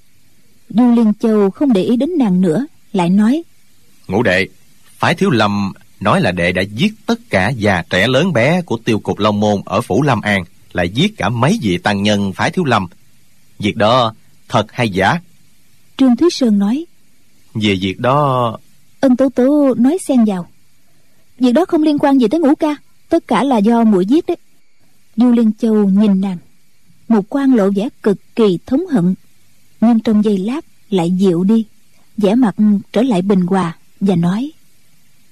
Du liên châu không để ý đến nàng nữa lại nói ngũ đệ phái thiếu lâm nói là đệ đã giết tất cả già trẻ lớn bé của tiêu cục long môn ở phủ lâm an lại giết cả mấy vị tăng nhân phái thiếu lâm. Việc đó thật hay giả? Trương thúy sơn nói. Về việc đó ân tố tố nói xen vào. Việc đó không liên quan gì tới ngũ ca tất cả là do muội giết đấy. Du liên châu nhìn nàng một quan lộ vẻ cực kỳ thống hận nhưng trong giây lát lại dịu đi vẻ mặt trở lại bình hòa và nói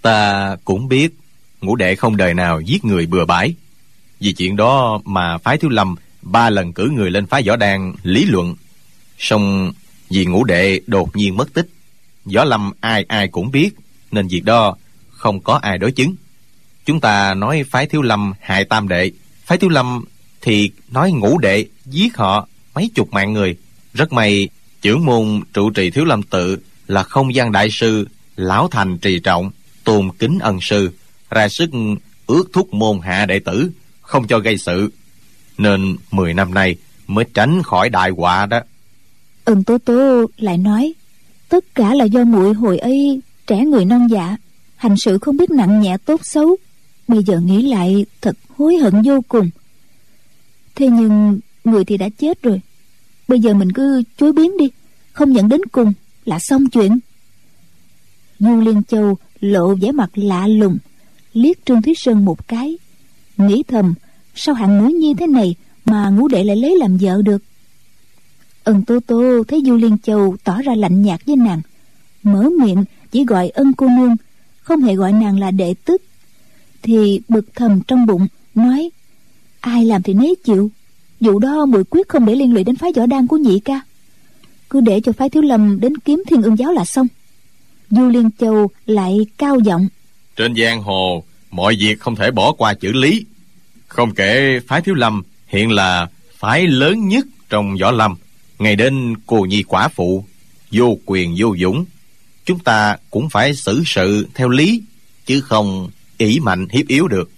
ta cũng biết ngũ đệ không đời nào giết người bừa bãi. Vì chuyện đó mà phái thiếu lâm ba lần cử người lên phái võ đan lý luận. Song vì ngũ đệ đột nhiên mất tích, võ lâm ai ai cũng biết, nên việc đó không có ai đối chứng. Chúng ta nói phái thiếu lâm hại tam đệ, phái thiếu lâm thì nói ngũ đệ giết họ mấy chục mạng người. Rất may, trưởng môn trụ trì thiếu lâm tự là không gian đại sư lão thành trì trọng tôn kính ân sư, ra sức ước thúc môn hạ đệ tử, không cho gây sự. Nên 10 năm nay mới tránh khỏi đại họa đó. Ân tố tố lại nói, tất cả là do muội hồi ấy trẻ người non dạ hành sự không biết nặng nhẹ tốt xấu, bây giờ nghĩ lại thật hối hận vô cùng. Thế nhưng người thì đã chết rồi, bây giờ mình cứ chối biến đi, không nhận đến cùng là xong chuyện. Du liên châu lộ vẻ mặt lạ lùng, liếc trương thúy sơn một cái, nghĩ thầm, sao hạng nữ nhi thế này mà ngũ đệ lại lấy làm vợ được? Ân tô tô thấy du liên châu tỏ ra lạnh nhạt với nàng, mở miệng chỉ gọi ân cô nương, không hề gọi nàng là đệ tức thì bực thầm trong bụng, nói, ai làm thì nấy chịu vụ đó mùi quyết không để liên lụy đến phái võ đan của nhị ca, cứ để cho phái thiếu lâm đến kiếm thiên ương giáo là xong du liên châu lại cao giọng. Trên giang hồ mọi việc không thể bỏ qua chữ lý. Không kể phái thiếu lâm hiện là phái lớn nhất trong võ lâm. Ngày đến cô nhi quả phụ vô quyền vô dũng. Chúng ta cũng phải xử sự theo lý chứ không ỷ mạnh hiếp yếu được.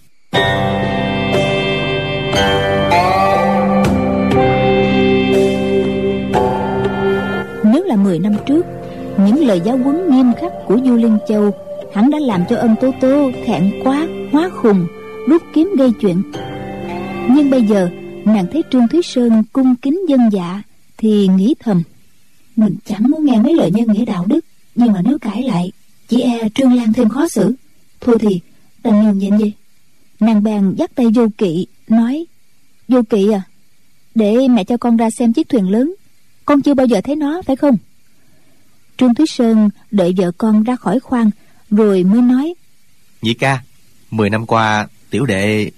Nếu là 10 năm trước những lời giáo huấn nghiêm khắc của du liên châu, hắn đã làm cho ân tố tố thẹn quá, hóa khùng, rút kiếm gây chuyện. Nhưng bây giờ, nàng thấy trương thúy sơn cung kính dân dạ thì nghĩ thầm, mình chẳng muốn nghe mấy lời nhân nghĩa đạo đức, nhưng mà nếu cãi lại, chỉ e trương lan thêm khó xử. Thôi thì đành nhường nhịn vậy nàng bèn dắt tay vô kỵ, nói, vô kỵ à để mẹ cho con ra xem chiếc thuyền lớn. Con chưa bao giờ thấy nó, phải không? Trương thúy sơn đợi vợ con ra khỏi khoang rồi mới nói nhị ca mười năm qua tiểu đệ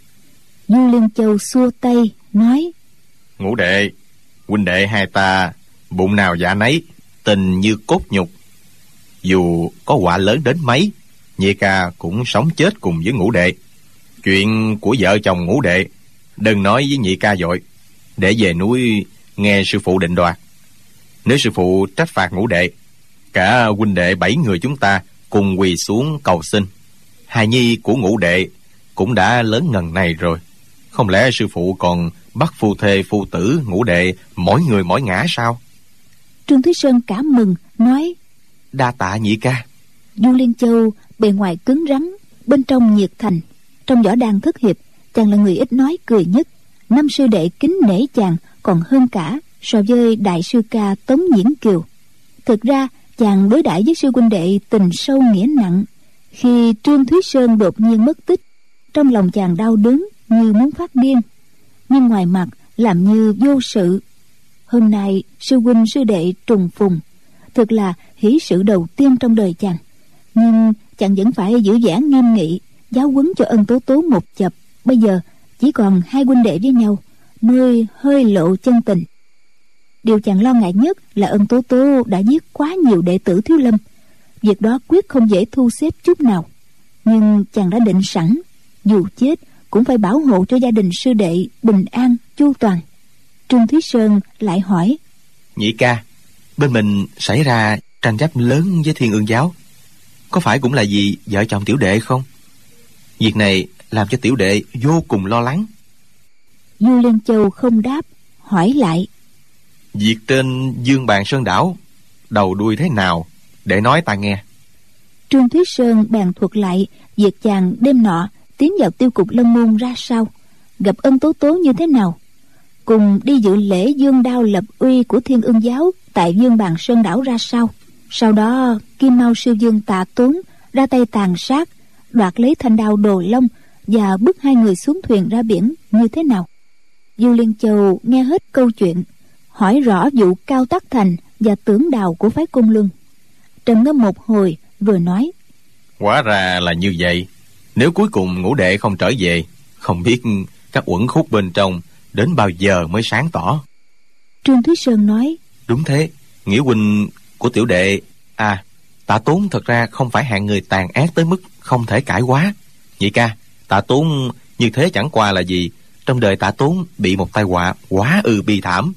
du liên châu xua tay nói ngũ đệ huynh đệ hai ta bụng nào dạ nấy tình như cốt nhục. Dù có họa lớn đến mấy nhị ca cũng sống chết cùng với ngũ đệ. Chuyện của vợ chồng ngũ đệ đừng nói với nhị ca dội. Để về núi nghe sư phụ định đoạt. Nếu sư phụ trách phạt ngũ đệ cả huynh đệ bảy người chúng ta cùng quỳ xuống cầu xin. Hài nhi của ngũ đệ cũng đã lớn ngần này rồi. Không lẽ sư phụ còn bắt phu thê phu tử ngũ đệ mỗi người mỗi ngã sao? Trương thúy sơn cảm mừng nói đa tạ nhị ca. Du liên châu bề ngoài cứng rắn bên trong nhiệt thành trong võ đàn thất hiệp chàng là người ít nói cười nhất. Năm sư đệ kính nể chàng còn hơn cả so với đại sư ca tống diễn kiều. Thực ra chàng đối đãi với sư huynh đệ tình sâu nghĩa nặng. Khi trương thúy sơn đột nhiên mất tích, trong lòng chàng đau đớn như muốn phát điên. Nhưng ngoài mặt làm như vô sự. Hôm nay sư huynh sư đệ trùng phùng. Thực là hỷ sự đầu tiên trong đời chàng. Nhưng chàng vẫn phải giữ vẻ nghiêm nghị, giáo huấn cho ân tố tố một chập. Bây giờ chỉ còn hai huynh đệ với nhau, nơi hơi lộ chân tình điều chàng lo ngại nhất là ân tố tố đã giết quá nhiều đệ tử thiếu lâm. Việc đó quyết không dễ thu xếp chút nào. Nhưng chàng đã định sẵn dù chết cũng phải bảo hộ cho gia đình sư đệ bình an chu toàn. Trương thúy sơn lại hỏi nhị ca bên mình xảy ra tranh chấp lớn với thiên ương giáo. Có phải cũng là vì vợ chồng tiểu đệ không? Việc này làm cho tiểu đệ vô cùng lo lắng. Du liên châu không đáp hỏi lại việc tên dương bàn sơn đảo, đầu đuôi thế nào? Để nói ta nghe. Trương thúy sơn bàn thuật lại việc chàng đêm nọ tiến vào tiêu cục Lâm môn ra sao gặp ân tố tố như thế nào? Cùng đi dự lễ dương đao lập uy của thiên ương giáo tại dương bàn sơn đảo ra sao sau đó, kim mao sư dương tạ tốn ra tay tàn sát, đoạt lấy thanh đao đồ long và bước hai người xuống thuyền ra biển. Như thế nào? Du liên châu nghe hết câu chuyện hỏi rõ vụ cao tắc thành và tướng đào của phái cung luân. Trầm ngâm một hồi vừa nói hóa ra là như vậy. Nếu cuối cùng ngũ đệ không trở về không biết các uẩn khúc bên trong đến bao giờ mới sáng tỏ. Trương thúy sơn nói đúng thế nghĩa huynh của tiểu đệ à tạ tốn thật ra không phải hạng người tàn ác tới mức không thể cải quá. Nhị ca tạ tốn như thế chẳng qua là gì? Trong đời tạ tốn bị một tai họa quá ư bi thảm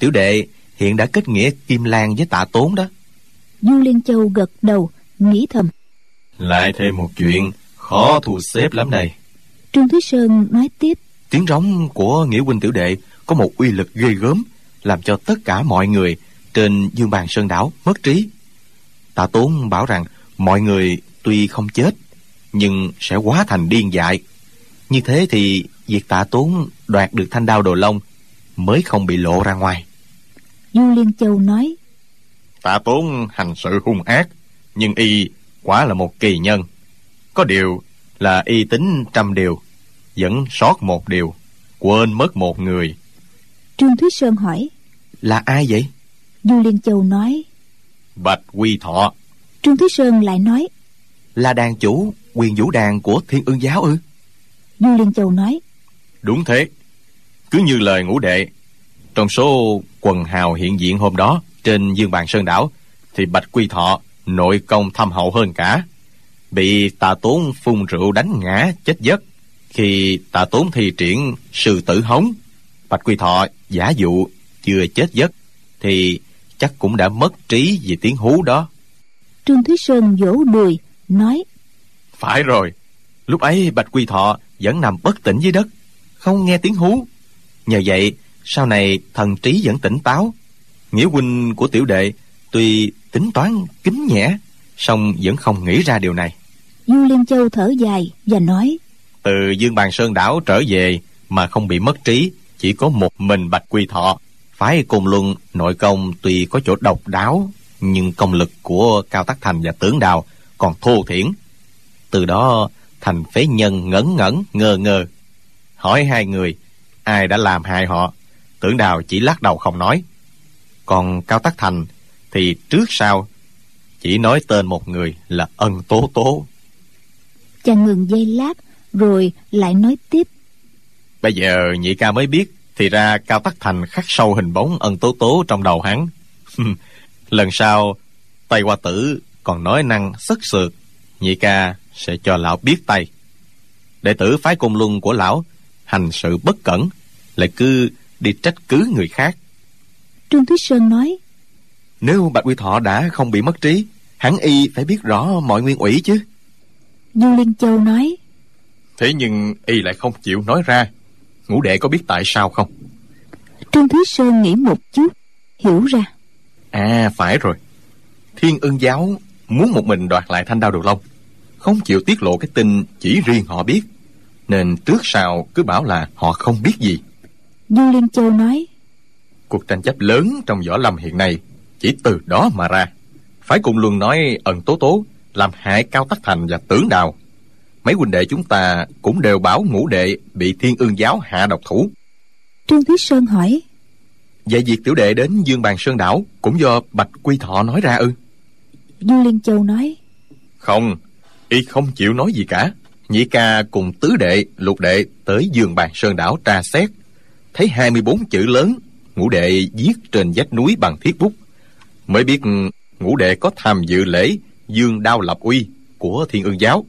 tiểu đệ hiện đã kết nghĩa kim lan với tạ tốn đó. Du liên châu gật đầu nghĩ thầm. Lại thêm một chuyện khó thu xếp lắm này trương thúy sơn nói tiếp. Tiếng rống của nghĩa huynh tiểu đệ có một uy lực ghê gớm làm cho tất cả mọi người trên dương bàn sơn đảo mất trí. Tạ tốn bảo rằng mọi người tuy không chết nhưng sẽ hóa thành điên dại. Như thế thì việc tạ tốn đoạt được thanh đao đồ long mới không bị lộ ra ngoài du liên châu nói tạ tốn hành sự hung ác nhưng y quả là một kỳ nhân. Có điều là y tính trăm điều vẫn sót một điều quên mất một người. Trương thúy sơn hỏi là ai vậy? Du liên châu nói bạch quy thọ. Trương thúy sơn lại nói là đàn chủ quyền vũ đàn của thiên ương giáo ư? Du liên châu nói đúng thế. Cứ như lời ngũ đệ trong số quần hào hiện diện hôm đó trên dương bàn sơn đảo thì bạch quy thọ nội công thâm hậu hơn cả. Bị tà tốn phun rượu đánh ngã chết giấc. Khi tà tốn thi triển sư tử hống bạch quy thọ giả dụ chưa chết giấc thì chắc cũng đã mất trí vì tiếng hú đó. Trương thúy sơn vỗ đùi nói phải rồi lúc ấy bạch quy thọ vẫn nằm bất tỉnh dưới đất không nghe tiếng hú. Nhờ vậy sau này thần trí vẫn tỉnh táo. Nghĩa huynh của tiểu đệ tuy tính toán kính nhẽ song vẫn không nghĩ ra điều này. Du liên châu thở dài và nói từ dương bàn sơn đảo trở về mà không bị mất trí chỉ có một mình bạch quy thọ. Phái cùng luân nội công tuy có chỗ độc đáo nhưng công lực của cao tắc thành và tướng đào còn thô thiển. Từ đó thành phế nhân ngẩn ngẩn ngơ ngơ hỏi hai người ai đã làm hại họ tưởng đào chỉ lắc đầu không nói. Còn cao tắc thành thì trước sau chỉ nói tên một người là ân tố tố. Chàng ngừng giây lát rồi lại nói tiếp. Bây giờ nhị ca mới biết thì ra cao tắc thành khắc sâu hình bóng ân tố tố trong đầu hắn. Lần sau tây hoa tử còn nói năng sức sượt nhị ca sẽ cho lão biết tay. Đệ tử phái cung luân của lão hành sự bất cẩn lại cứ đi trách cứ người khác. Trương thúy sơn nói nếu bạch quy thọ đã không bị mất trí hẳn y phải biết rõ mọi nguyên ủy chứ. Du liên châu nói thế nhưng y lại không chịu nói ra. Ngũ đệ có biết tại sao không? Trương thúy sơn nghĩ một chút hiểu ra. À phải rồi. Thiên ưng giáo muốn một mình đoạt lại thanh đao được long. Không chịu tiết lộ cái tin chỉ riêng họ biết. Nên trước sau cứ bảo là họ không biết gì du liên châu nói cuộc tranh chấp lớn trong võ lâm hiện nay chỉ từ đó mà ra. Phải cùng luôn nói ẩn tố tố làm hại cao tắc thành và tưởng đào. Mấy huynh đệ chúng ta cũng đều bảo ngũ đệ bị thiên ương giáo hạ độc thủ. Trương thúy sơn hỏi vậy việc tiểu đệ đến dương bàn sơn đảo cũng do bạch quy thọ nói ra ư? Du liên châu nói không y không chịu nói gì cả. Nhị ca cùng tứ đệ lục đệ tới dương bàn sơn đảo tra xét thấy 24 chữ lớn, ngũ đệ viết trên vách núi bằng thiết bút. Mới biết ngũ đệ có tham dự lễ dương đao lập uy của thiên ương giáo.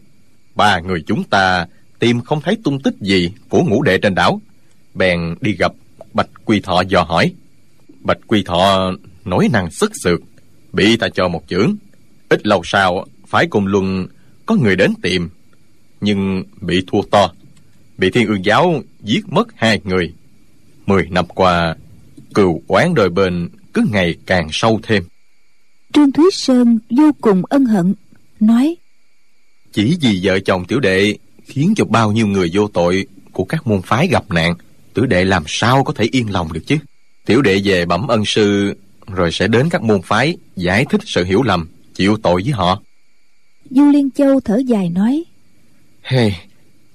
Ba người chúng ta tìm không thấy tung tích gì của ngũ đệ trên đảo. Bèn đi gặp bạch quy thọ dò hỏi. Bạch quy thọ nói năng sức sượt bị ta cho một chưởng. Ít lâu sau, phải cùng luân có người đến tìm, nhưng bị thua to. Bị thiên ương giáo giết mất hai người mười năm qua cừu oán đôi bên cứ ngày càng sâu thêm. Trương thúy sơn vô cùng ân hận nói chỉ vì vợ chồng tiểu đệ khiến cho bao nhiêu người vô tội của các môn phái gặp nạn tiểu đệ làm sao có thể yên lòng được chứ? Tiểu đệ về bẩm ân sư rồi sẽ đến các môn phái giải thích sự hiểu lầm chịu tội với họ. Du liên châu thở dài nói hey,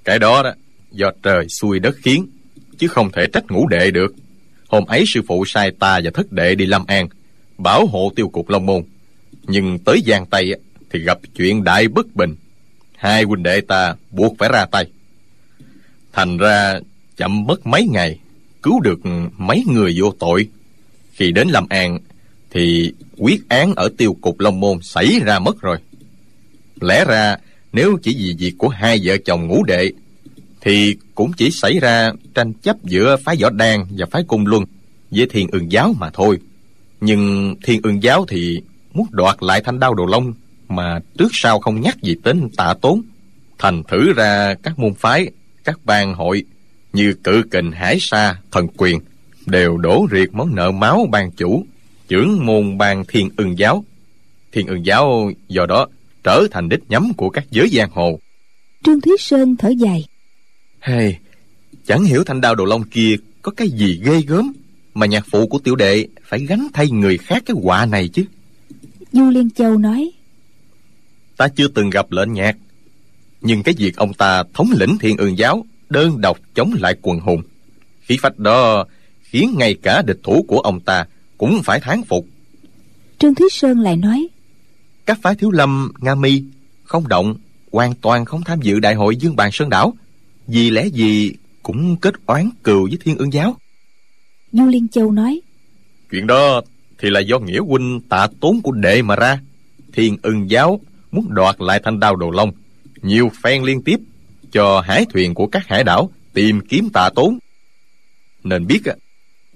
cái đó đó do trời xuôi đất khiến chứ không thể trách ngũ đệ được. Hôm ấy sư phụ sai ta và thất đệ đi lâm an, bảo hộ tiêu cục long môn. Nhưng tới giang tây thì gặp chuyện đại bất bình. Hai huynh đệ ta buộc phải ra tay. Thành ra chậm mất mấy ngày, cứu được mấy người vô tội. Khi đến lâm an, thì quyết án ở tiêu cục long môn xảy ra mất rồi. Lẽ ra, nếu chỉ vì việc của hai vợ chồng ngũ đệ thì cũng chỉ xảy ra tranh chấp giữa phái võ đan và phái cung luân với thiên ương giáo mà thôi. Nhưng thiên ương giáo thì muốn đoạt lại thanh đao đồ long mà trước sau không nhắc gì đến tạ tốn, thành thử ra các môn phái, các bang hội như cự kình, hải sa, thần quyền đều đổ riệt món nợ máu ban chủ, trưởng môn bang thiên ương giáo. Thiên ương giáo do đó trở thành đích nhắm của các giới giang hồ. Trương thúy sơn thở dài hey, chẳng hiểu thanh đao đồ long kia có cái gì ghê gớm mà nhạc phụ của tiểu đệ phải gánh thay người khác cái họa này chứ. Du liên châu nói ta chưa từng gặp lệnh nhạc nhưng cái việc ông ta thống lĩnh thiên ương giáo đơn độc chống lại quần hùng khí phách đó khiến ngay cả địch thủ của ông ta cũng phải thán phục. Trương thúy sơn lại nói các phái thiếu lâm nga mi không động hoàn toàn không tham dự đại hội dương bàn sơn đảo vì lẽ gì cũng kết oán cừu với thiên ương giáo? Du liên châu nói chuyện đó thì là do nghĩa huynh tạ tốn của đệ mà ra. Thiên ưng giáo muốn đoạt lại thanh đao đồ long nhiều phen liên tiếp cho hải thuyền của các hải đảo tìm kiếm tạ tốn. Nên biết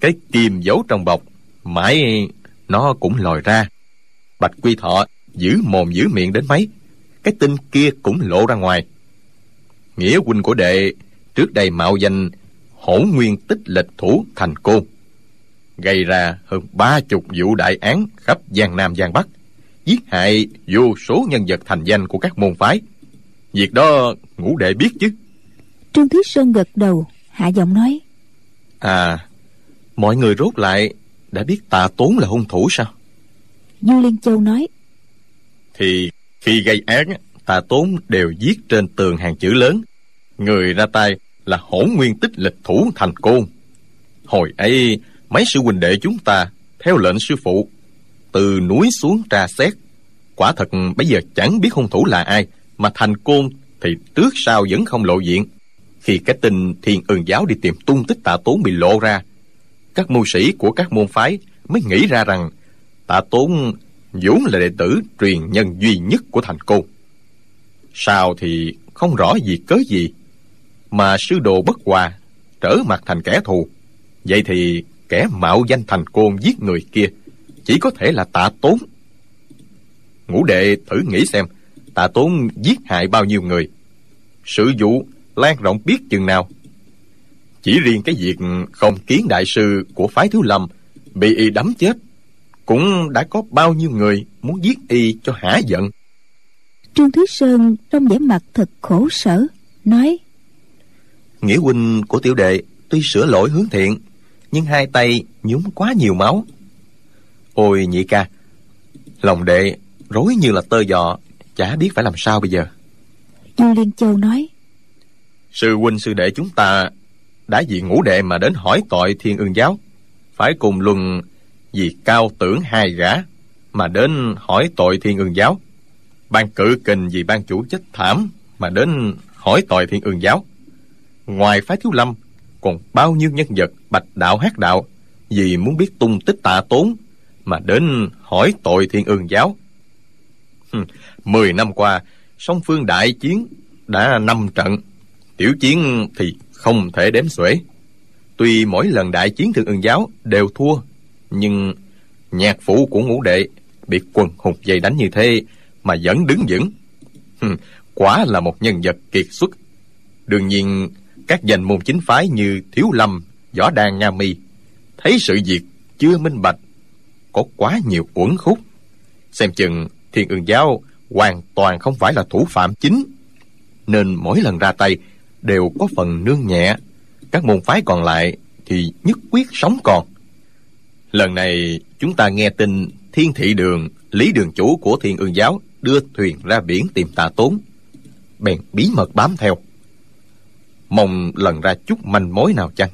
cái kim giấu trong bọc mãi nó cũng lòi ra. Bạch quy thọ giữ mồm giữ miệng đến mấy cái tin kia cũng lộ ra ngoài nghĩa huynh của đệ trước đây mạo danh hổ nguyên tích lịch thủ thành côn gây ra hơn ba chục vụ đại án khắp giang nam giang bắc giết hại vô số nhân vật thành danh của các môn phái. Việc đó ngũ đệ biết chứ? Trương thiết sơn gật đầu hạ giọng nói. À mọi người rốt lại đã biết tạ tốn là hung thủ sao? Du liên châu nói. Thì khi gây án tạ tốn đều viết trên tường hàng chữ lớn người ra tay là hỗn nguyên tích lịch thủ thành côn. Hồi ấy, mấy sư huynh đệ chúng ta theo lệnh sư phụ, từ núi xuống tra xét. Quả thật, bây giờ chẳng biết hung thủ là ai, mà thành côn thì trước sau vẫn không lộ diện. Khi cái tin thiên ương giáo đi tìm tung tích tạ tốn bị lộ ra, các mưu sĩ của các môn phái mới nghĩ ra rằng tạ tốn vốn là đệ tử truyền nhân duy nhất của thành côn. Sao thì không rõ gì cớ gì mà sư đồ bất hòa trở mặt thành kẻ thù. Vậy thì kẻ mạo danh thành côn giết người kia chỉ có thể là tạ tốn. Ngũ đệ thử nghĩ xem, tạ tốn giết hại bao nhiêu người? Sự vụ lan rộng biết chừng nào? Chỉ riêng cái việc không kiến đại sư của phái thiếu lâm bị y đấm chết, cũng đã có bao nhiêu người muốn giết y cho hả giận? Trương thúy sơn trong vẻ mặt thật khổ sở, nói nghĩa huynh của tiểu đệ tuy sửa lỗi hướng thiện nhưng hai tay nhúng quá nhiều máu. Ôi nhị ca lòng đệ rối như là tơ giò chả biết phải làm sao bây giờ. Du liên châu nói sư huynh sư đệ chúng ta đã vì ngũ đệ mà đến hỏi tội thiên ương giáo phải cùng luận vì cao tưởng hai gã mà đến hỏi tội thiên ương giáo. Ban cử kình vì ban chủ chết thảm mà đến hỏi tội thiên ương giáo ngoài phái thiếu lâm còn bao nhiêu nhân vật bạch đạo hát đạo vì muốn biết tung tích tạ tốn mà đến hỏi tội thiên ương giáo mười năm qua song phương đại chiến đã năm trận Tiểu chiến thì không thể đếm xuể. Tuy mỗi lần đại chiến thượng ương giáo đều thua, nhưng nhạc phủ của ngũ đệ bị quần hùng dày đánh như thế mà vẫn đứng vững. Quả là một nhân vật kiệt xuất. Đương nhiên, các danh môn chính phái như Thiếu Lâm, Võ Đàn Nga Mi thấy sự việc chưa minh bạch, có quá nhiều uẩn khúc. Xem chừng thiên ương giáo hoàn toàn không phải là thủ phạm chính, nên mỗi lần ra tay đều có phần nương nhẹ. Các môn phái còn lại thì nhất quyết sống còn. Lần này chúng ta nghe tin Thiên Thị Đường, Lý Đường Chủ của Thiên Ương Giáo đưa thuyền ra biển tìm tà tốn. Bèn bí mật bám theo. Mong lần ra chút manh mối nào chăng?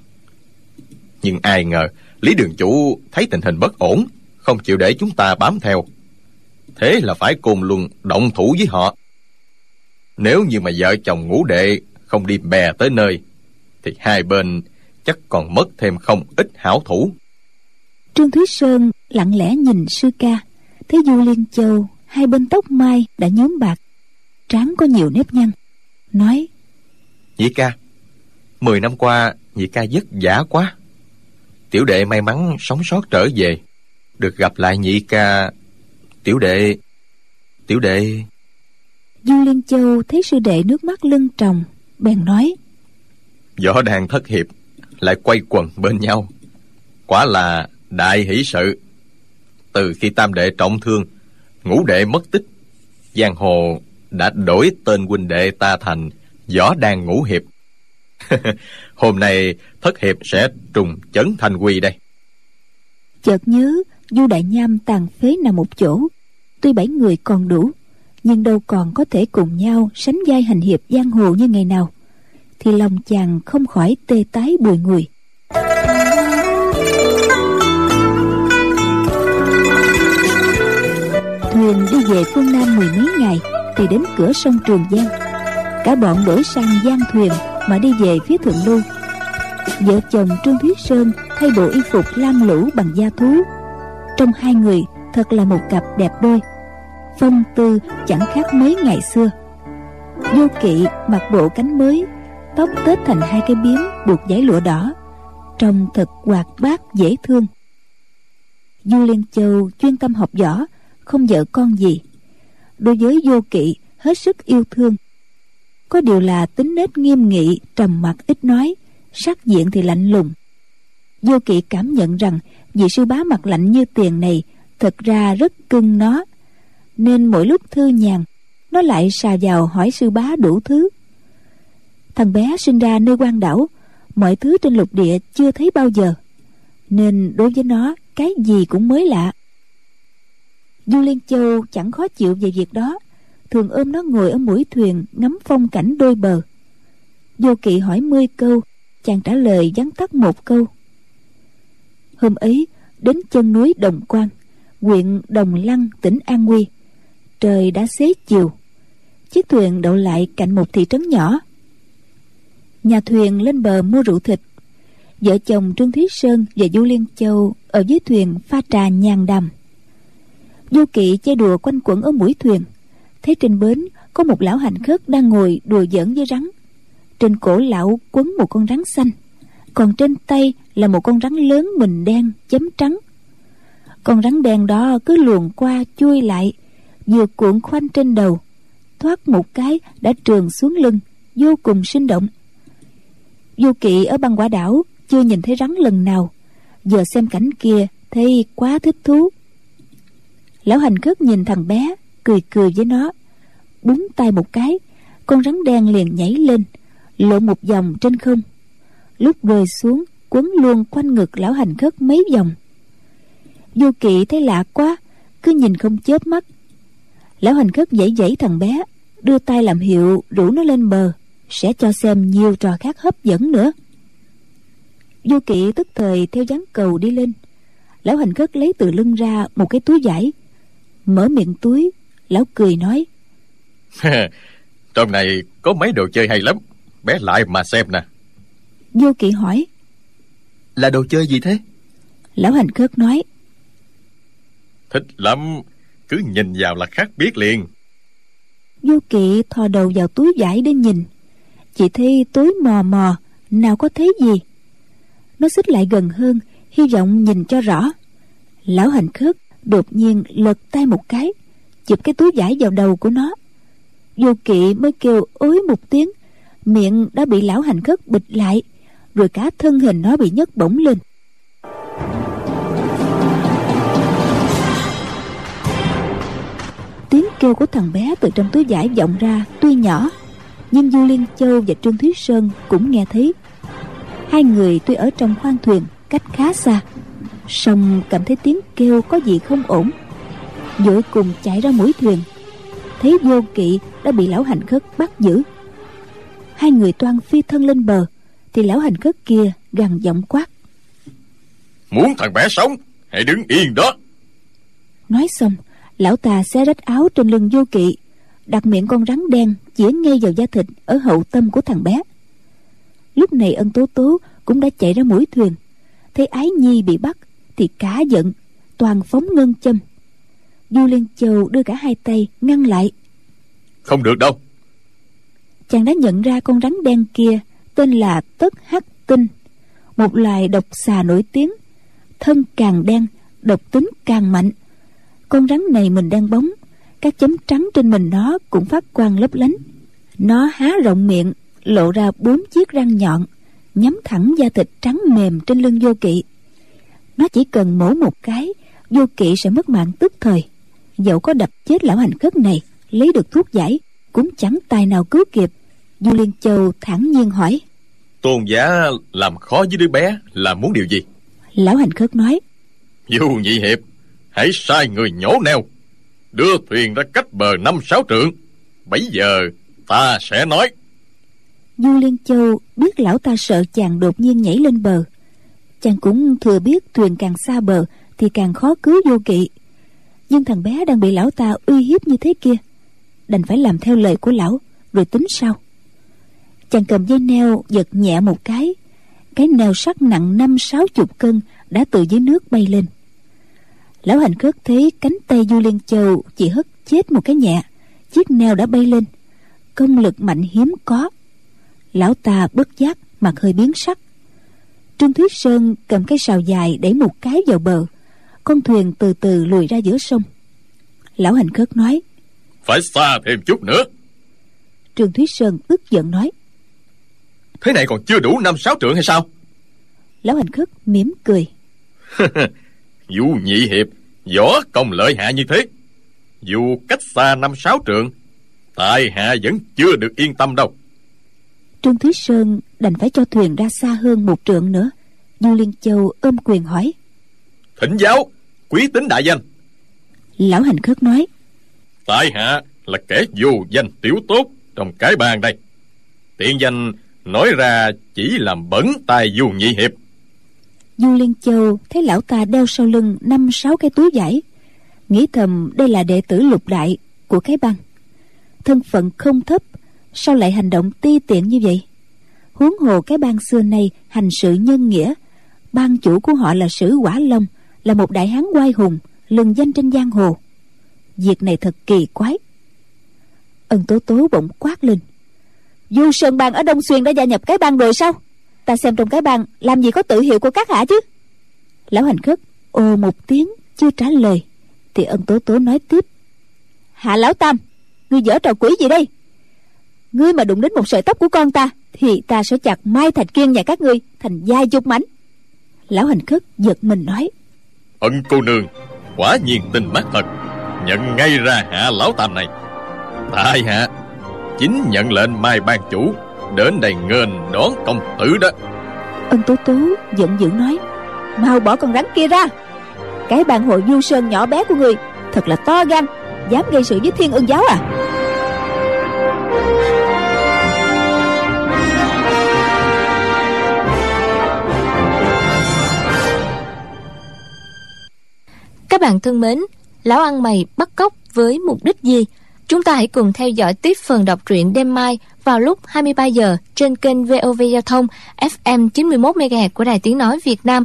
Nhưng ai ngờ Lý Đường Chủ thấy tình hình bất ổn, không chịu để chúng ta bám theo. Thế là phải cùng luân động thủ với họ. Nếu như mà vợ chồng ngũ đệ không đi bè tới nơi, thì hai bên chắc còn mất thêm không ít hảo thủ. Trương Thúy Sơn lặng lẽ nhìn sư ca, thấy Du Liên Châu hai bên tóc mai đã nhuốm bạc, trán có nhiều nếp nhăn, nói: Nhị ca, mười năm qua nhị ca vất vả quá. Tiểu đệ may mắn sống sót trở về, được gặp lại nhị ca. Tiểu đệ, tiểu đệ. Du Liên Châu thấy sư đệ nước mắt lưng tròng, bèn nói: Võ đàn thất hiệp lại quay quần bên nhau, quả là đại hỷ sự. Từ khi tam đệ trọng thương, ngũ đệ mất tích, giang hồ đã đổi tên huynh đệ ta thành võ đàn ngũ hiệp. Hôm nay thất hiệp sẽ trùng chấn thành quy đây. Chợt nhớ Du Đại Nham tàn phế nằm một chỗ, tuy bảy người còn đủ, nhưng đâu còn có thể cùng nhau sánh vai hành hiệp giang hồ như ngày nào, thì lòng chàng không khỏi tê tái bùi người. thuyền đi về phương nam mười mấy ngày thì đến cửa sông trường giang cả bọn đổi sang giang thuyền mà đi về phía thượng lưu. Vợ chồng trương thuyết sơn thay bộ y phục lam lũ bằng da thú. Trong hai người, thật là một cặp đẹp đôi. Phong tư chẳng khác mấy ngày xưa. Vô kỵ mặc bộ cánh mới, tóc tết thành hai cái biếm buộc giấy lụa đỏ. Trông thật hoạt bát, dễ thương. Du liên châu chuyên tâm học võ, không vợ con gì. Đối với vô kỵ, hết sức yêu thương có điều là tính nết nghiêm nghị, trầm mặc ít nói, sắc diện thì lạnh lùng. Vô kỵ cảm nhận rằng vị sư bá mặt lạnh như tiền này thật ra rất cưng nó. Nên mỗi lúc thư nhàn, nó lại xà vào hỏi sư bá đủ thứ. Thằng bé sinh ra nơi quan đảo, mọi thứ trên lục địa chưa thấy bao giờ. Nên đối với nó, cái gì cũng mới lạ. Du liên châu chẳng khó chịu về việc đó thường ôm nó ngồi ở mũi thuyền, ngắm phong cảnh đôi bờ. Vô kỵ hỏi mươi câu, chàng trả lời vắn tắt một câu. Hôm ấy, đến chân núi đồng quan, huyện đồng lăng, tỉnh an huy trời đã xế chiều. Chiếc thuyền đậu lại cạnh một thị trấn nhỏ. Nhà thuyền lên bờ mua rượu thịt. Vợ chồng trương thúy sơn và du liên châu ở dưới thuyền pha trà nhàn đàm. Du kỵ chơi đùa quanh quẩn ở mũi thuyền thấy trên bến có một lão hành khất đang ngồi đùa giỡn với rắn. Trên cổ lão quấn một con rắn xanh, còn trên tay là một con rắn lớn mình đen chấm trắng. Con rắn đen đó cứ luồn qua chui lại, vừa cuộn khoanh trên đầu, thoát một cái đã trường xuống lưng, vô cùng sinh động. Du kỵ ở băng quả đảo chưa nhìn thấy rắn lần nào, giờ xem cảnh kia thấy quá thích thú. Lão hành khất nhìn thằng bé cười cười với nó. Búng tay một cái, con rắn đen liền nhảy lên lộn một vòng trên không. Lúc rơi xuống, quấn luôn quanh ngực lão hành khất mấy vòng. Vô kỵ thấy lạ quá, cứ nhìn không chớp mắt. Lão hành khất dãy dãy thằng bé, đưa tay làm hiệu rủ nó lên bờ, sẽ cho xem nhiều trò khác hấp dẫn nữa. Vô kỵ tức thời theo dáng cầu đi lên. Lão hành khất lấy từ lưng ra một cái túi vải, mở miệng túi lão cười nói. Trong này có mấy đồ chơi hay lắm. Bé lại mà xem nè. Vô kỵ hỏi. Là đồ chơi gì thế? Lão hành khất nói. Thích lắm. Cứ nhìn vào là khác biết liền. Vô kỵ thò đầu vào túi vải để nhìn. Chỉ thấy tối mò mò nào có thấy gì? Nó xích lại gần hơn hy vọng nhìn cho rõ. Lão hành khất đột nhiên lật tay một cái chụp cái túi vải vào đầu của nó. Vô kỵ mới kêu ối một tiếng, miệng đã bị lão hành khất bịt lại, rồi cả thân hình nó bị nhấc bổng lên. Tiếng kêu của thằng bé từ trong túi vải vọng ra, tuy nhỏ, nhưng du liên châu và trương thúy sơn cũng nghe thấy. Hai người tuy ở trong khoang thuyền cách khá xa, song cảm thấy tiếng kêu có gì không ổn vội cùng chạy ra mũi thuyền. Thấy vô kỵ đã bị lão hành khất bắt giữ. Hai người toan phi thân lên bờ thì lão hành khất kia gằn giọng quát. Muốn thằng bé sống hãy đứng yên đó. Nói xong lão ta xé rách áo trên lưng vô kỵ đặt miệng con rắn đen chĩa ngay vào da thịt ở hậu tâm của thằng bé. Lúc này ân tố tố cũng đã chạy ra mũi thuyền thấy ái nhi bị bắt thì cá giận toàn phóng ngân châm du liên châu đưa cả hai tay ngăn lại. Không được đâu. Chàng đã nhận ra con rắn đen kia tên là tất hắc tinh một loài độc xà nổi tiếng thân càng đen độc tính càng mạnh. Con rắn này mình đang bóng các chấm trắng trên mình nó cũng phát quang lấp lánh. Nó há rộng miệng lộ ra bốn chiếc răng nhọn nhắm thẳng da thịt trắng mềm trên lưng vô kỵ. Nó chỉ cần mổ một cái vô kỵ sẽ mất mạng tức thời dẫu có đập chết lão hành khất này lấy được thuốc giải cũng chẳng tài nào cứu kịp. Du liên châu thản nhiên hỏi. Tôn giá làm khó với đứa bé là muốn điều gì? Lão hành khất nói. Dù nhị hiệp hãy sai người nhổ neo. Đưa thuyền ra cách bờ năm sáu trượng. Bấy giờ ta sẽ nói. Du liên châu biết lão ta sợ chàng đột nhiên nhảy lên bờ. Chàng cũng thừa biết thuyền càng xa bờ thì càng khó cứu vô kỵ nhưng thằng bé đang bị lão ta uy hiếp như thế kia. Đành phải làm theo lời của lão, rồi tính sau. Chàng cầm dây neo giật nhẹ một cái. Cái neo sắt nặng năm sáu chục cân đã từ dưới nước bay lên. Lão hành khất thấy cánh tay du liên châu chỉ hất chết một cái nhẹ, chiếc neo đã bay lên. Công lực mạnh hiếm có. Lão ta bất giác, mặt hơi biến sắc. Trương thuyết sơn cầm cái sào dài đẩy một cái vào bờ con thuyền từ từ lùi ra giữa sông. Lão hành khất nói phải xa thêm chút nữa. Trương thuyết sơn tức giận nói thế này còn chưa đủ năm sáu trượng hay sao? Lão hành khất mỉm cười. Dù nhị hiệp võ công lợi hạ như thế. Dù cách xa năm sáu trượng tại hạ vẫn chưa được yên tâm đâu. Trương thúy sơn đành phải cho thuyền ra xa hơn một trượng nữa. Du liên châu ôm quyền hỏi thỉnh giáo quý tính đại danh. Lão hành khất nói. Tại hạ là kẻ vô danh tiểu tốt trong cái bàn đây. Tiện danh nói ra chỉ làm bẩn tai du nhị hiệp. Du liên châu thấy lão ta đeo sau lưng năm sáu cái túi vải nghĩ thầm đây là đệ tử lục đại của cái băng thân phận không thấp sao lại hành động ti tiện như vậy? Huống hồ cái bang xưa nay hành sự nhân nghĩa ban chủ của họ là sử quả long là một đại hán oai hùng, lừng danh trên giang hồ. Việc này thật kỳ quái. Ân tố tố bỗng quát lên. Du sơn bang ở đông xuyên đã gia nhập cái bang rồi sao? Ta xem trong cái bang làm gì có tự hiệu của các hạ chứ? Lão hành khất ồ một tiếng, chưa trả lời. Thì ân tố tố nói tiếp. Hạ lão tam, ngươi dở trò quỷ gì đây? Ngươi mà đụng đến một sợi tóc của con ta, thì ta sẽ chặt mai thạch kiên nhà các ngươi thành vài chục mảnh lão hành khất giật mình nói ân cô nương. Quả nhiên tình mắt thật. Nhận ngay ra hạ lão tam này. Tại hạ, chính nhận lệnh mai ban chủ đến đây nghênh đón công tử đó. Ân tố tố giận dữ nói, mau bỏ con rắn kia ra. Cái bàn hội du sơn nhỏ bé của người thật là to gan, dám gây sự với thiên ưng giáo à? Các bạn thân mến, Lão ăn mày bắt cóc với mục đích gì? Chúng ta hãy cùng theo dõi tiếp phần đọc truyện đêm mai vào lúc 23 giờ trên kênh VOV Giao thông FM 91 MHz của Đài Tiếng nói Việt Nam.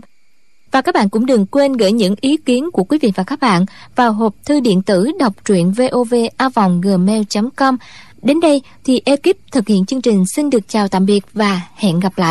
Và các bạn cũng đừng quên gửi những ý kiến của quý vị và các bạn vào hộp thư điện tử đọc truyện vovavonggmail.com. Đến đây thì ekip thực hiện chương trình xin được chào tạm biệt và hẹn gặp lại.